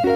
And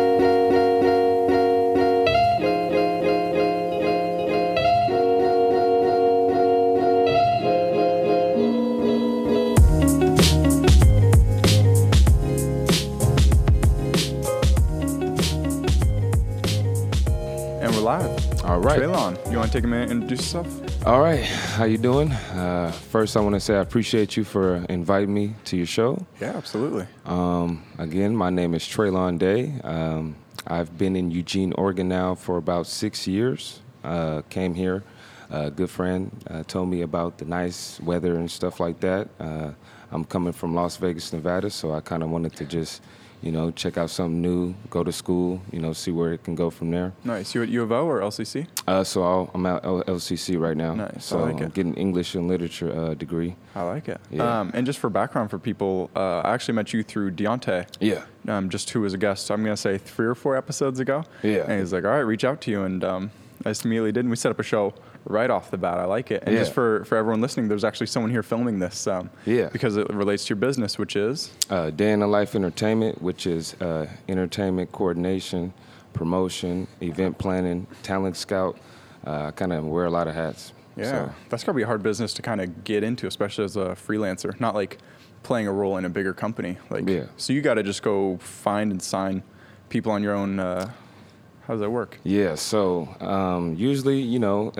we're live. All right. Traylon, you want to take a minute and introduce yourself? All right. How you doing? Uh, first, I want to say I appreciate you for inviting me to your show. Yeah, absolutely. Um, again, my name is Traylon Day. Um, I've been in Eugene, Oregon now for about six years. Uh, came here. A good friend uh, told me about the nice weather and stuff like that. Uh, I'm coming from Las Vegas, Nevada, so I kind of wanted to just, you know, check out something new, go to school, you know, see where it can go from there. Nice. You at U of O or LCC? Uh, so I'll, I'm at L- LCC right now. Nice, I So like I'm it. getting English and literature uh, degree. I like it. Yeah. Um, and just for background for people, uh, I actually met you through Deontay. Yeah. um, just who was a guest. So I'm gonna say three or four episodes ago. Yeah. And he's like, "All right, reach out to you," and um, I just immediately did. And we set up a show right off the bat. I like it. And just for for everyone listening, there's actually someone here filming this. Um, Yeah. Because it relates to your business, which is Uh, Day in the Life Entertainment, which is uh, entertainment coordination, promotion, event planning, talent scout. Uh, I kind of wear a lot of hats. yeah, So, that's gotta be a hard business to kind of get into, especially as a freelancer. Not like playing a role in a bigger company. Like, Yeah. so you got to just go find and sign people on your own. Uh, how does that work? yeah. So um, usually, you know,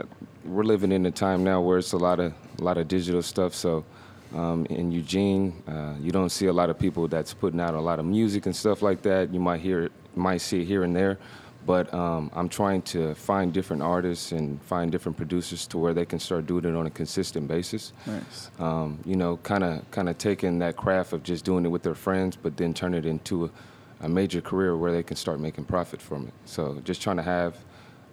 we're living in a time now where it's a lot of a lot of digital stuff. So um, in Eugene, uh, you don't see a lot of people that's putting out a lot of music and stuff like that. You might hear it, might see it here and there. But um, I'm trying to find different artists and find different producers to where they can start doing it on a consistent basis. Nice. um, you know, kind of kind of taking that craft of just doing it with their friends, but then turn it into a, a major career where they can start making profit from it. So just trying to have,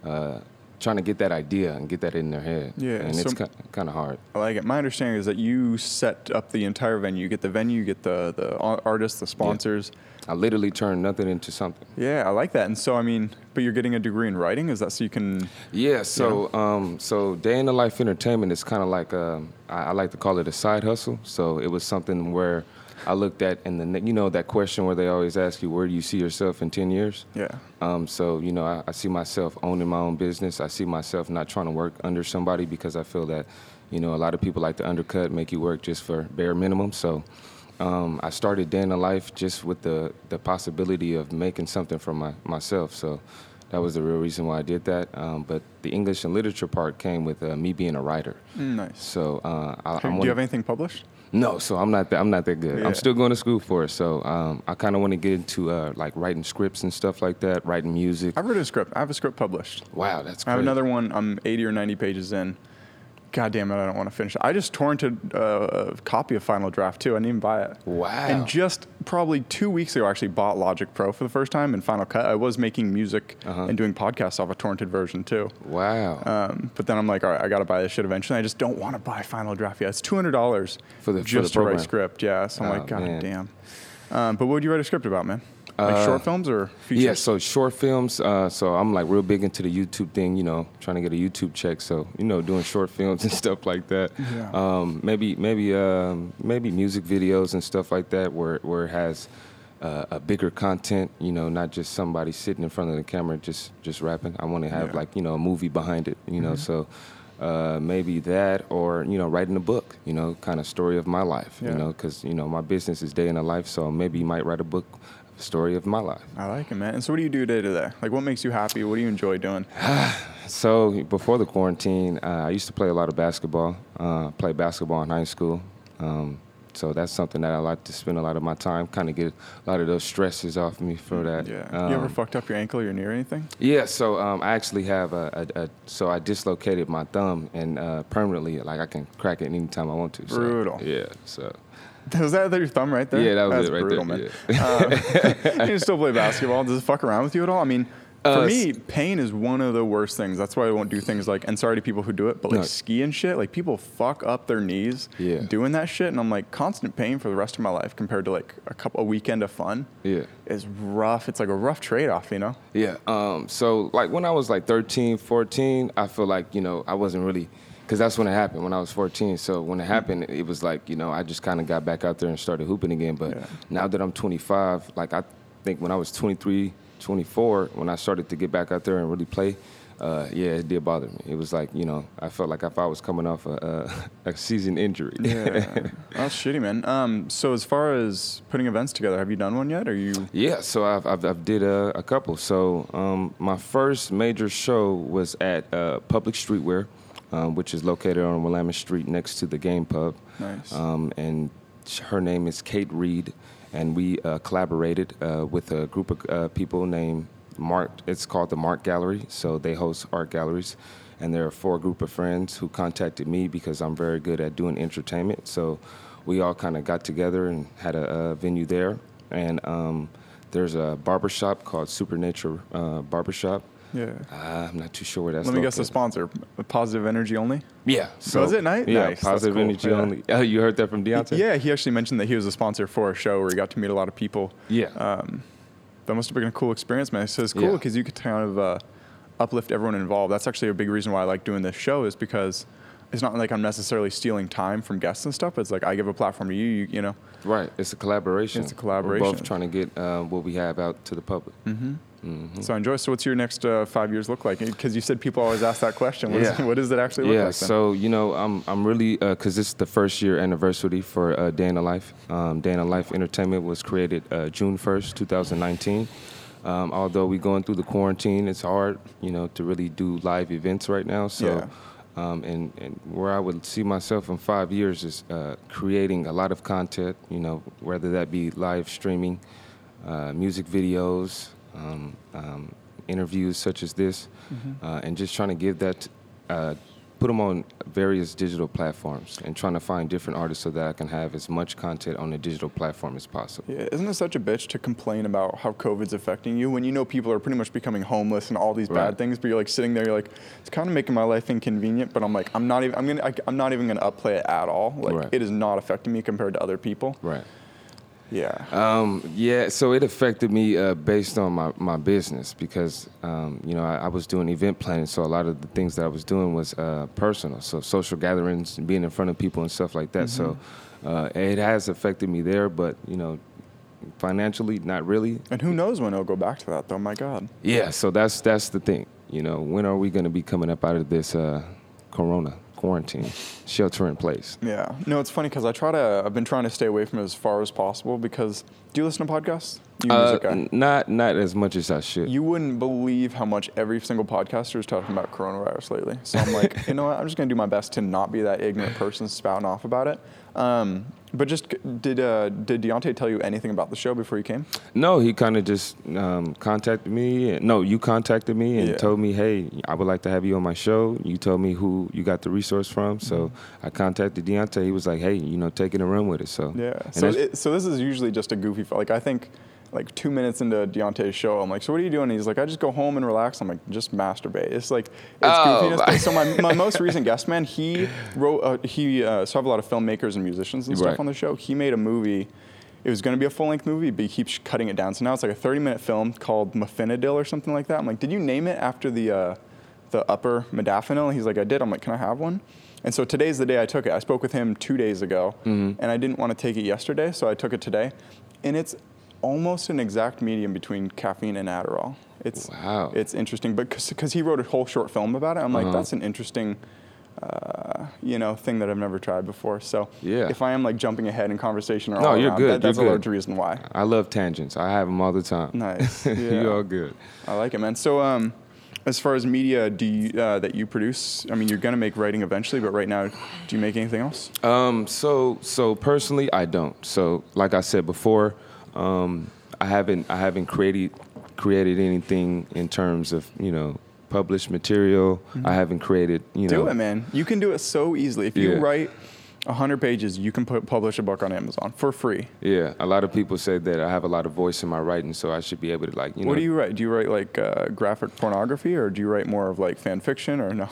uh, trying to get that idea and get that in their head. Yeah, and so- it's kind of hard. I like it. My understanding is that you set up the entire venue. You get the venue, you get the the artists, the sponsors. I literally turn nothing into something. Yeah. I like that. And so, I mean, but you're getting a degree in writing. Is that so you can? Yeah, so um, so day in the life entertainment is kind of like um, I, I like to call it a side hustle. So it was something where I looked at and then you know that question where they always ask you where do you see yourself in ten years. Yeah. Um, so you know, I, I see myself owning my own business. I see myself not trying to work under somebody because I feel that, you know, a lot of people like to undercut, make you work just for bare minimum. So um, I started Day in the Life just with the the possibility of making something for my myself. So that was the real reason why I did that. Um, but the English and literature part came with uh, me being a writer. Mm, nice. So uh, I, Hey, do you have anything published? No, so I'm not that I'm not that good. Yeah. I'm still going to school for it. So um, I kind of want to get into uh, like writing scripts and stuff like that, writing music. I've written a script. I have a script published. Wow, that's I have another one. I'm 80 or 90 pages in. God damn it! I don't want to finish it. I just torrented uh, a copy of Final Draft too. I didn't even buy it. Wow. And just probably two weeks ago, I actually bought Logic Pro for the first time in Final Cut. I was making music Uh-huh. and doing podcasts off a torrented version too. Wow. Um, but then I'm like, all right, I got to buy this shit eventually. I just don't want to buy Final Draft yet. It's two hundred dollars For the- for just the to write script. Yeah, so I'm Oh, like, god man. damn. Um, but what would you write a script about, man? Like Uh, short films or features? yeah, so short films. Uh, so I'm like real big into the YouTube thing, you know, trying to get a YouTube check. So you know, doing short films and stuff like that. Yeah. Um, maybe maybe um, maybe music videos and stuff like that, where where it has uh, a bigger content. You know, not just somebody sitting in front of the camera just just rapping. I want to have Yeah. like you know a movie behind it. You know, so. Uh, maybe that, or you know, writing a book. You know, kind of story of my life. Yeah. You know, because you know my business is day in a life. So maybe you might write a book, story of my life. I like it, man. And so, what do you do day to day? Like, what makes you happy? What do you enjoy doing? So before the quarantine, uh, I used to play a lot of basketball. Uh, played basketball in high school. Um, so that's something that I like to spend a lot of my time, kind of get a lot of those stresses off me for that. Yeah. Um, you ever fucked up your ankle or your knee or anything? yeah, so um, I actually have a, a, a so I dislocated my thumb and uh, permanently, like I can crack it anytime I want to. So, Brutal. Yeah. So Was that your thumb right there? Yeah, that was That's it right brutal, there, man. Uh, you still play basketball. Does it fuck around with you at all? I mean, for Uh, me, pain is one of the worst things. That's why I won't do things like, and sorry to people who do it, but like No. ski and shit, like people fuck up their knees Yeah. doing that shit. And I'm like, constant pain for the rest of my life compared to like a couple, a weekend of fun yeah. is rough. It's like a rough trade off, you know? Yeah. Um, so like when I was like 13, 14, I feel like, you know, I wasn't really because that's when it happened when I was 14. So when it happened, it was like, you know, I just kind of got back out there and started hooping again. But Yeah. now that I'm 25, like I think when I was 23, 24, when I started to get back out there and really play, uh, yeah, it did bother me. It was like you know, I felt like if I was coming off a, a, a season injury. Yeah, that's shitty, man. Um, so as far as putting events together, have you done one yet? Or you? Yeah, so I've I've, I've did a, a couple. So um, my first major show was at uh, Public Streetwear, um, which is located on Willamette Street next to the Game Pub. Nice. Um, and her name is Kate Reed, and we uh, collaborated uh, with a group of uh, people named Mark. It's called the Mark Gallery. So they host art galleries, and there are four group of friends who contacted me because I'm very good at doing entertainment. So we all kind of got together and had a, a venue there, and um, there's a barbershop called Supernature uh, Barbershop. Yeah. Uh, I'm not too sure where that's. Let me guess the sponsor. Positive Energy only. Yeah. So Was it nice? Yeah. Nice, Positive cool, energy yeah. only. Oh, you heard that from Deontay? Yeah, he actually mentioned that he was a sponsor for a show where he got to meet a lot of people. Yeah. Um, that must have been a cool experience, man. So it's cool Yeah. because you could kind of uh, uplift everyone involved. That's actually a big reason why I like doing this show is because it's not like I'm necessarily stealing time from guests and stuff. It's like I give a platform to you, you, you know. Right. It's a collaboration. It's a We're collaboration. both trying to get uh, what we have out to the public. Mm-hmm. Mhm. So I enjoy. So what's your next uh, five years look like? Because you said people always ask that question. What, is, Yeah. what does it actually look yeah, like? then? so you know, I'm I'm really because it's the first year anniversary for uh, Day in the Life. Um, Day in the Life Entertainment was created uh, June 1st, 2019. Um, although we're going through the quarantine, it's hard, you know, to really do live events right now. So, Yeah. um, and and where I would see myself in five years is uh, creating a lot of content, you know, whether that be live streaming, uh, music videos, um, um, interviews such as this, Mm-hmm. uh, and just trying to give that, uh, put them on various digital platforms, and trying to find different artists so that I can have as much content on the digital platform as possible. Yeah, isn't it such a bitch to complain about how COVID's affecting you when you know people are pretty much becoming homeless and all these bad things, but you're like sitting there, you're like, it's kind of making my life inconvenient, but I'm like, I'm not even, I'm gonna, I, I'm not even gonna upplay it at all. Like, Right. it is not affecting me compared to other people. Right. Yeah. Um, yeah, so it affected me uh, based on my, my business because, um, you know, I, I was doing event planning, so a lot of the things that I was doing was uh, personal, so social gatherings being in front of people and stuff like that. So uh, it has affected me there, but, you know, financially, not really. and who knows when it'll go back to that though? My God. Yeah, so that's that's the thing. You know, when are we going to be coming up out of this uh, corona quarantine, shelter in place? Yeah. No, it's funny because I try to. I've been trying to stay away from it as far as possible because. Do you listen to podcasts? You Uh, not not as much as I should. You wouldn't believe how much every single podcaster is talking about coronavirus lately. So I'm like, you know what? I'm just gonna do my best to not be that ignorant person spouting off about it. Um, but just did uh, did Deontay tell you anything about the show before you came? No, he kind of just um, contacted me. and- No, you contacted me and Yeah. told me, "Hey, I would like to have you on my show." You told me who you got the resource from, so Mm-hmm. I contacted Deontay. He was like, "Hey, you know, taking a run with it." So Yeah. So it, so this is usually just a goofy. Like I think. Like two minutes into Deontay's show, I'm like, "So what are you doing?" He's like, "I just go home and relax." I'm like, "Just masturbate." It's like it's Oh, goofiness. my- But so my, my most recent guest man, he wrote. Uh, he uh, so I have a lot of filmmakers and musicians and stuff Right. on the show. He made a movie. It was going to be a full length movie, but he keeps cutting it down. So now it's like a 30 minute film called Mofinidil or something like that. I'm like, "Did you name it after the uh, the upper modafinil?" He's like, "I did." I'm like, "Can I have one?" And so today's the day I took it. I spoke with him two days ago, and I didn't want to take it yesterday, so I took it today. And it's almost an exact medium between caffeine and Adderall. It's Wow. it's interesting, but because he wrote a whole short film about it, I'm like, Uh-huh. that's an interesting, uh, you know, thing that I've never tried before. So Yeah. if I am like jumping ahead in conversation or No, all you're around, good, that- that's you're a good. large reason why. I love tangents. I have them all the time. Nice. you Yeah. all good. I like it, man. So, um, as far as media do you, uh, that you produce, I mean, you're gonna make writing eventually, but right now, do you make anything else? Um, so so personally, I don't. So like I said before, um, I haven't I haven't created created anything in terms of you know published material. I haven't created you know. Mm-hmm. Do it, man. You can do it so easily. If you Yeah. write 100 pages, you can put, publish a book on Amazon for free. Yeah, a lot of people say that I have a lot of voice in my writing, so I should be able to like you know. What do you write? Do you write like uh, graphic pornography, or do you write more of like fan fiction, or no?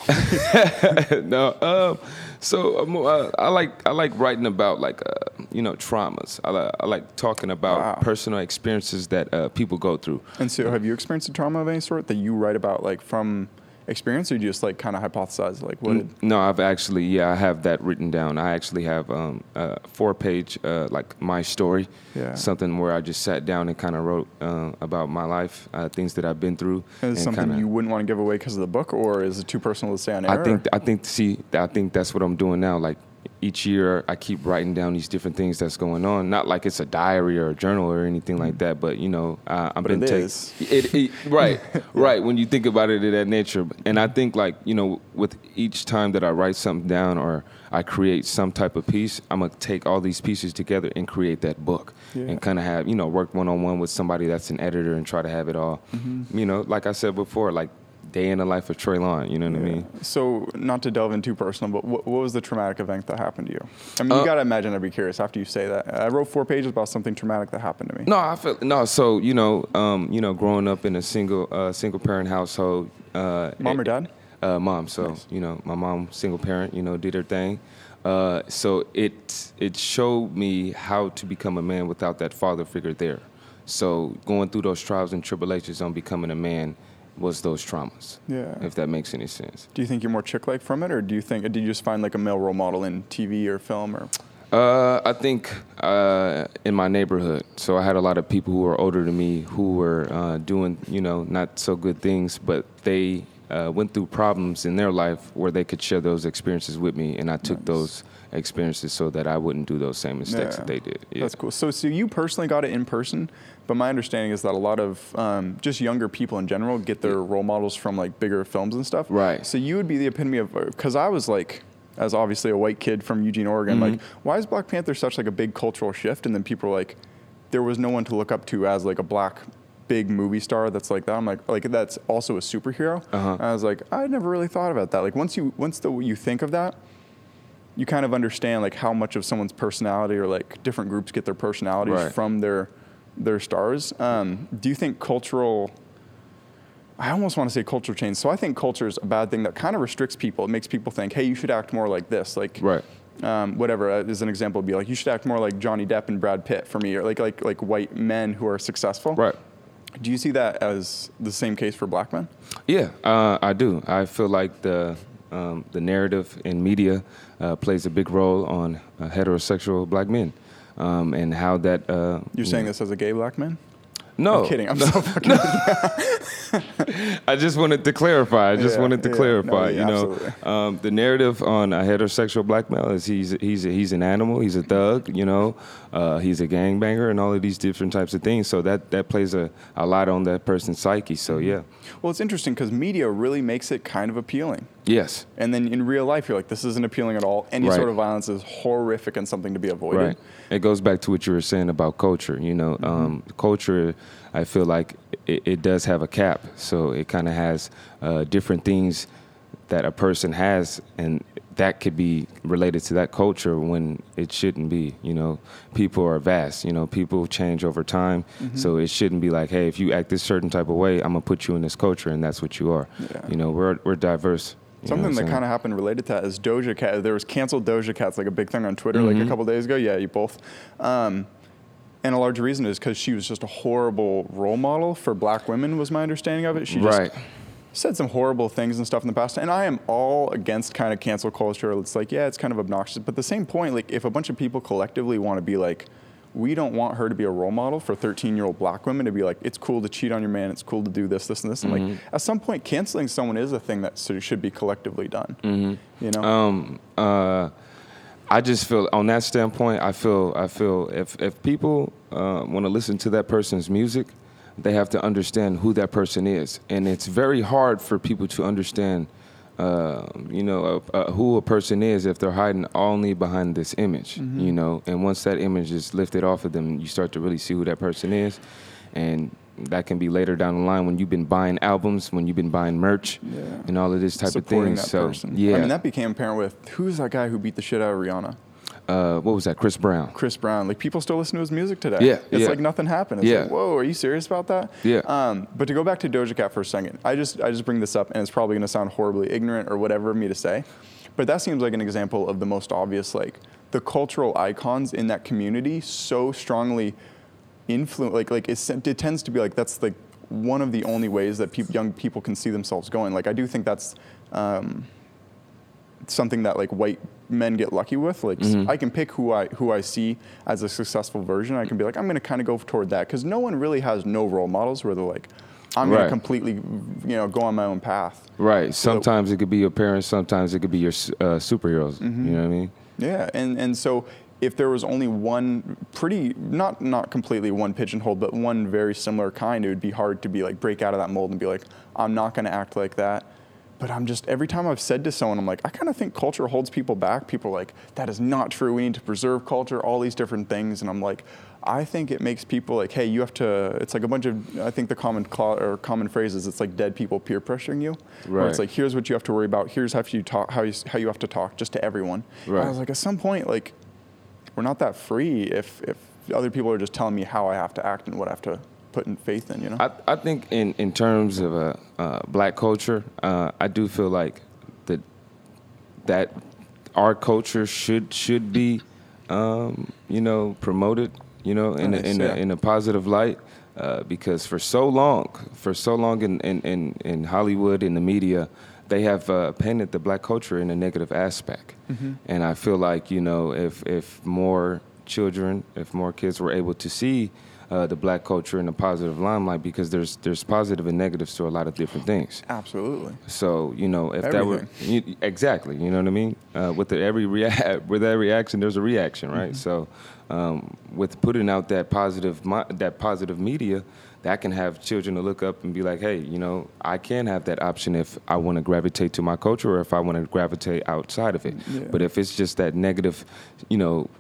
no, um, so um, uh, I like I like writing about like uh, you know traumas. I, li- I like talking about Wow. personal experiences that uh, people go through. and so, have you experienced a trauma of any sort that you write about, like from experience, or you just like kind of hypothesize like what? Did, No, I've actually, yeah, I have that written down. I actually have um, a four page, uh, like my story, Yeah. something where I just sat down and kind of wrote uh, about my life, uh, things that I've been through. is and something kinda- you wouldn't want to give away because of the book, or is it too personal to say on air? I think, I think, see, I think that's what I'm doing now. Like each year, I keep writing down these different things that's going on. Not like it's a diary or a journal or anything like that, but you know, uh, I've But been is. It, it, right, right. When you think about it in that nature, and I think like you know, with each time that I write something down or I create some type of piece, I'm gonna take all these pieces together and create that book, Yeah. and kind of have you know work one on one with somebody that's an editor and try to have it all. Mm-hmm. You know, like I said before, like day in the life of Traylon. You know what I mean? So, not to delve in too personal, but what, what was the traumatic event that happened to you? I mean, you Uh, gotta imagine I'd be curious after you say that. I wrote four pages about something traumatic that happened to me. No, I feel no. So you know, um, you know, growing up in a single uh, single parent household. Uh, Mom or dad? Uh, mom. So Nice. you know, my mom, single parent. You know, did her thing. Uh, so it it showed me how to become a man without that father figure there. So going through those trials and tribulations on becoming a man was those traumas. Yeah. If that makes any sense. Do you think you're more chick-like from it, or do you think did you just find like a male role model in TV or film, or Uh, I think uh, in my neighborhood. So I had a lot of people who were older than me who were uh, doing, you know, not so good things, but they uh, went through problems in their life where they could share those experiences with me, and I took Nice. those experiences so that I wouldn't do those same mistakes Yeah. that they did. Yeah. That's cool. So, so you personally got it in person, but my understanding is that a lot of um, just younger people in general get their role models from like bigger films and stuff. Right. So you would be the epitome of because I was like, as obviously a white kid from Eugene, Oregon, like, Mm-hmm. why is Black Panther such like a big cultural shift? And then people were like, there was no one to look up to as like a black big movie star that's like that. I'm like, like that's also a superhero. Uh-huh. I was like, I never really thought about that. Like once you once the you think of that you kind of understand like how much of someone's personality or like different groups get their personalities Right. from their their stars. Um, do you think cultural? I almost want to say cultural change. So I think culture is a bad thing that kind of restricts people. It makes people think, hey, you should act more like this. Like, Right. um, whatever. Uh, as an example, would be like you should act more like Johnny Depp and Brad Pitt for me, or like like like white men who are successful. Right. Do you see that as the same case for black men? Yeah, uh, I do. I feel like the um, the narrative in media uh, plays a big role on uh, heterosexual black men, um, and how that. Uh, You're saying this as a gay black man? No, I'm kidding. I'm so fucking. I just wanted to clarify. I just Yeah, wanted to yeah, clarify. no, you know, um, the narrative on a heterosexual black male is he's he's he's an animal. He's a thug. You know, uh, he's a gangbanger, and all of these different types of things. So that that plays a, a lot on that person's psyche. So yeah, Well, it's interesting because media really makes it kind of appealing. yes, And then in real life, you're like, this isn't appealing at all. Any Right. sort of violence is horrific and something to be avoided. Right. It goes back to what you were saying about culture. You know, um, culture, I feel like it, it does have a cap. So it kind of has uh, different things that a person has, and that could be related to that culture when it shouldn't be. You know, people are vast. You know, people change over time. So it shouldn't be like, hey, if you act this certain type of way, I'm gonna put you in this culture, and that's what you are. Yeah. You know, we're we're diverse. Something that kind of happened related to that is Doja Cat. There was canceled Doja Cat's like a big thing on Twitter like a Mm-hmm. couple days ago. Yeah, you both. Um, and a large reason is because she was just a horrible role model for black women, was my understanding of it. She just right. said some horrible things and stuff in the past. And I am all against kind of cancel culture. It's like, yeah, it's kind of obnoxious. But at the same point, like if a bunch of people collectively want to be like, we don't want her to be a role model for 13 year old black women to be like, it's cool to cheat on your man, it's cool to do this, this, and this. And Mm-hmm. like, at some point, canceling someone is a thing that should be collectively done. You know? Um, uh, I just feel on that standpoint, I feel I feel if if people uh, want to listen to that person's music, they have to understand who that person is, and it's very hard for people to understand. Uh, you know uh, uh, who a person is if they're hiding only behind this image. You know, and once that image is lifted off of them, you start to really see who that person is, and that can be later down the line when you've been buying albums, when you've been buying merch, Yeah. and all of this type supporting of things. that so person. yeah, I mean, that became apparent with who's that guy who beat the shit out of Rihanna? uh, what was that? Chris Brown. Chris Brown. Like people still listen to his music today. Yeah, it's yeah. like nothing happened. It's Yeah. like, whoa, are you serious about that? Yeah. Um, but to go back to Doja Cat for a second, I just I just bring this up, and it's probably going to sound horribly ignorant or whatever of me to say, but that seems like an example of the most obvious, like the cultural icons in that community so strongly influence, like like it tends to be like that's like one of the only ways that peop young people can see themselves going. Like I do think that's um, something that like white men get lucky with. Like Mm-hmm. I can pick who I who I see as a successful version. I can be like I'm going to kind of go toward that because no one really has no role models where they're like I'm going to completely you know go on my own path. Right. Sometimes it could be your parents. Sometimes it could be your uh, superheroes. Mm-hmm. You know what I mean? Yeah, and and so if there was only one pretty not not completely one pigeonhole, but one very similar kind, it would be hard to be like break out of that mold and be like, I'm not going to act like that. But I'm just every time I've said to someone, I'm like, I kind of think culture holds people back. People are like, that is not true. We need to preserve culture, all these different things, and I'm like. I think it makes people like, hey, you have to. It's like a bunch of. I think the common cla or common phrases. It's like dead people peer pressuring you. Where it's like, here's what you have to worry about. Here's how you talk. How you how you have to talk just to everyone. And I was like, at some point, like, we're not that free if if other people are just telling me how I have to act and what I have to put in faith in. You know. I, I think in, in terms of uh, uh, black culture, uh, I do feel like that that our culture should should be, um, you know, promoted, you know, in a, in, yeah. a, in a positive light. Uh, because for so long, for so long in, in, in, in Hollywood, in the media, they have uh, painted the black culture in a negative aspect. Mm-hmm. And I feel like, you know, if, if more children, if more kids were able to see uh, the black culture in a positive limelight, because there's, there's positive and negatives to a lot of different things. Absolutely. So, you know, if that were you, exactly, you know what I mean. Uh, with the, every rea- with every action, there's a reaction, right? So, um, with putting out that positive that positive media, that can have children to look up and be like, hey, you know, I can have that option if I want to gravitate to my culture or if I want to gravitate outside of it. Yeah. But if it's just that negative, you know,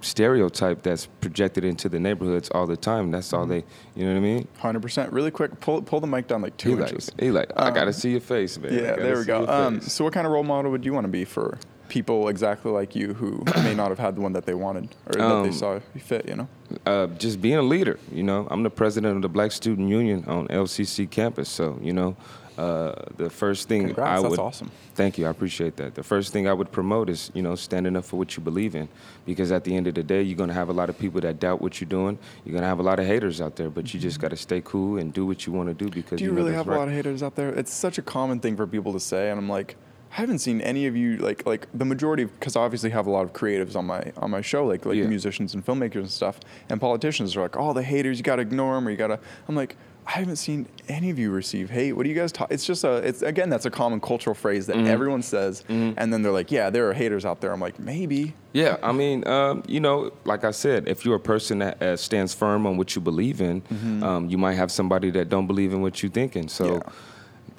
stereotype that's projected into the neighborhoods all the time, that's all they, you know what I mean? Hundred percent. Really quick, pull pull the mic down like two He like, inches. he like, I gotta Um, see your face, man. Yeah, there we go. Um, so, what kind of role model would you want to be for people exactly like you who may not have had the one that they wanted or that Um, they saw fit? You know. uh, just being a leader. You know, I'm the president of the Black Student Union on LCC campus. So, you know, uh, the first thing Congrats, I that's would awesome. thank you, I appreciate that. The first thing I would promote is you know standing up for what you believe in, because at the end of the day, you're gonna have a lot of people that doubt what you're doing. You're gonna have a lot of haters out there, but you just gotta stay cool and do what you want to do because Do you know really that's have right. a lot of haters out there? It's such a common thing for people to say, and I'm like, I haven't seen any of you like like the majority because I obviously have a lot of creatives on my on my show, like like Yeah. musicians and filmmakers and stuff, and politicians are like, oh, the haters, you got to ignore them, or you got to. I'm like. I haven't seen any of you receive hate. What do you guys talk? It's just a. It's again, that's a common cultural phrase Mm-hmm. that everyone says, and then they're like, "Yeah, there are haters out there." I'm like, maybe. Yeah, I mean, um, you know, like I said, if you're a person that uh, stands firm on what you believe in, um, you might have somebody that don't believe in what you're thinking. So, Yeah.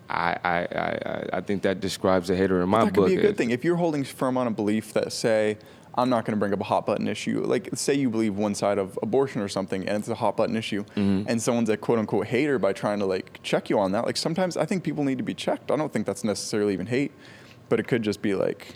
I, I, I, I- think that describes a hater in my that book. could be a good thing if you're holding firm on a belief that say i'm not going to bring up a hot button issue like say you believe one side of abortion or something and it's a hot button issue Mm-hmm. and someone's a quote unquote hater by trying to like check you on that like sometimes i think people need to be checked i don't think that's necessarily even hate but it could just be like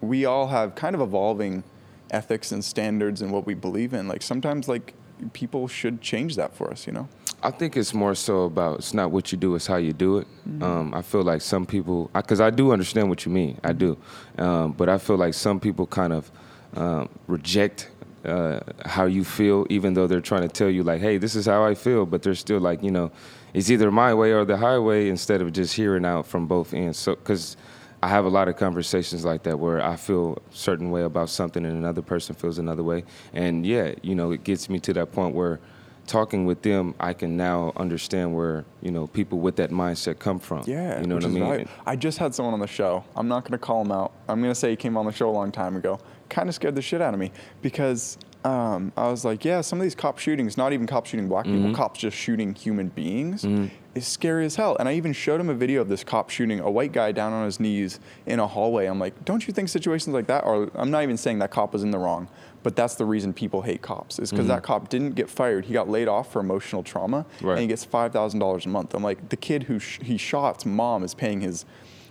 we all have kind of evolving ethics and standards and what we believe in like sometimes like people should change that for us you know I think it's more so about it's not what you do, it's how you do it. Um, I feel like some people, because I, do understand what you mean, I do, um, but I feel like some people kind of um, reject uh, how you feel, even though they're trying to tell you like, hey, this is how I feel, but they're still like, you know, it's either my way or the highway, instead of just hearing out from both ends. So, because I have a lot of conversations like that where I feel a certain way about something and another person feels another way. And yeah, you know, it gets me to that point where talking with them, I can now understand where, you know, people with that mindset come from. Yeah, You know what I mean? right. I just had someone on the show. I'm not going to call him out. I'm going to say he came on the show a long time ago. Kind of scared the shit out of me because um, I was like, yeah, some of these cop shootings, not even cop shooting black Mm-hmm. people, cops just shooting human beings, is scary as hell. And I even showed him a video of this cop shooting a white guy down on his knees in a hallway. I'm like, don't you think situations like that are? I'm not even saying that cop was in the wrong, but that's the reason people hate cops is because that mm. cop didn't get fired. He got laid off for emotional trauma, Right. and he gets five thousand dollars a month. I'm like, the kid who sh- he shot's mom is paying his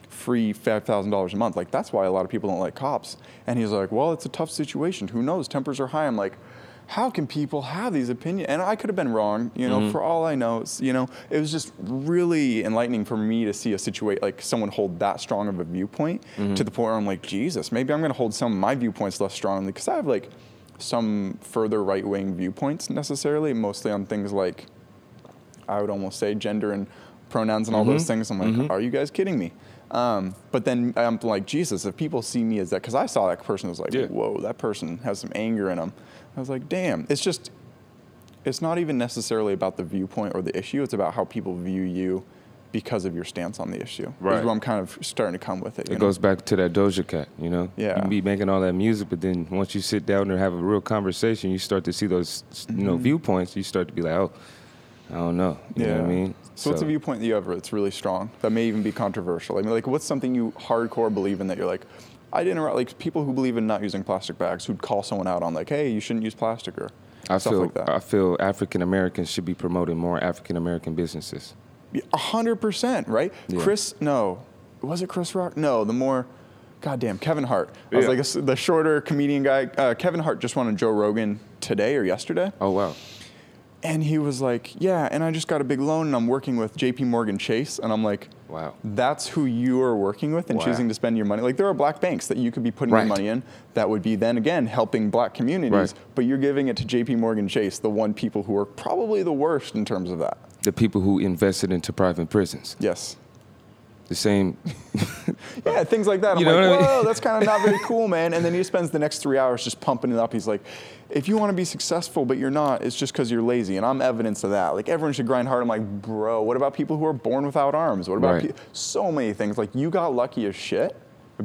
free five thousand dollars a month. Like that's why a lot of people don't like cops. And he's like, well, it's a tough situation. Who knows? Tempers are high. I'm like. How can people have these opinions? And I could have been wrong, you know. Mm-hmm. For all I know, you know, it was just really enlightening for me to see a situation like someone hold that strong of a viewpoint mm-hmm. to the point where I'm like, Jesus, maybe I'm going to hold some of my viewpoints less strongly because I have like some further right wing viewpoints necessarily, mostly on things like I would almost say gender and pronouns and all those mm-hmm. things. I'm like, are you guys kidding me? Um, but then I'm like, Jesus, if people see me as that, because I saw that person was like, Yeah. whoa, that person has some anger in them. I was like, damn, it's just, it's not even necessarily about the viewpoint or the issue. It's about how people view you because of your stance on the issue. Right. Is where I'm kind of starting to come with it. It know? goes back to that Doja Cat, you know. You Yeah. can be making all that music, but then once you sit down and have a real conversation, you start to see those, you know, mm-hmm. viewpoints. You start to be like, oh, I don't know. You know what I mean? So, what's a viewpoint that you have that's really strong that may even be controversial? I mean, like, what's something you hardcore believe in that you're like, I didn't like people who believe in not using plastic bags who'd call someone out on like, hey, you shouldn't use plastic or I stuff feel like that. I feel African Americans should be promoting more African American businesses. A hundred percent, right? Yeah. Chris, no, was it Chris Rock? No, the more, goddamn, Kevin Hart. I was like a the shorter comedian guy. Uh, Kevin Hart just won on Joe Rogan today or yesterday. Oh wow. And he was like, Yeah, and I just got a big loan and I'm working with JP Morgan Chase. And I'm like, Wow. That's who you are working with and Wow. choosing to spend your money. Like, there are black banks that you could be putting Right. your money in that would be then again helping black communities, Right. but you're giving it to JP Morgan Chase, the one people who are probably the worst in terms of that. The people who invested into private prisons. Yes. The same. Yeah, things like that. I'm You know like, what I mean? whoa, that's kind of not very cool, man. And then he spends the next three hours just pumping it up. He's like, if you want to be successful, but you're not, it's just because you're lazy. And I'm evidence of that. Like, everyone should grind hard. I'm like, bro, what about people who are born without arms? What about Right. pe- so many things? Like, you got lucky as shit.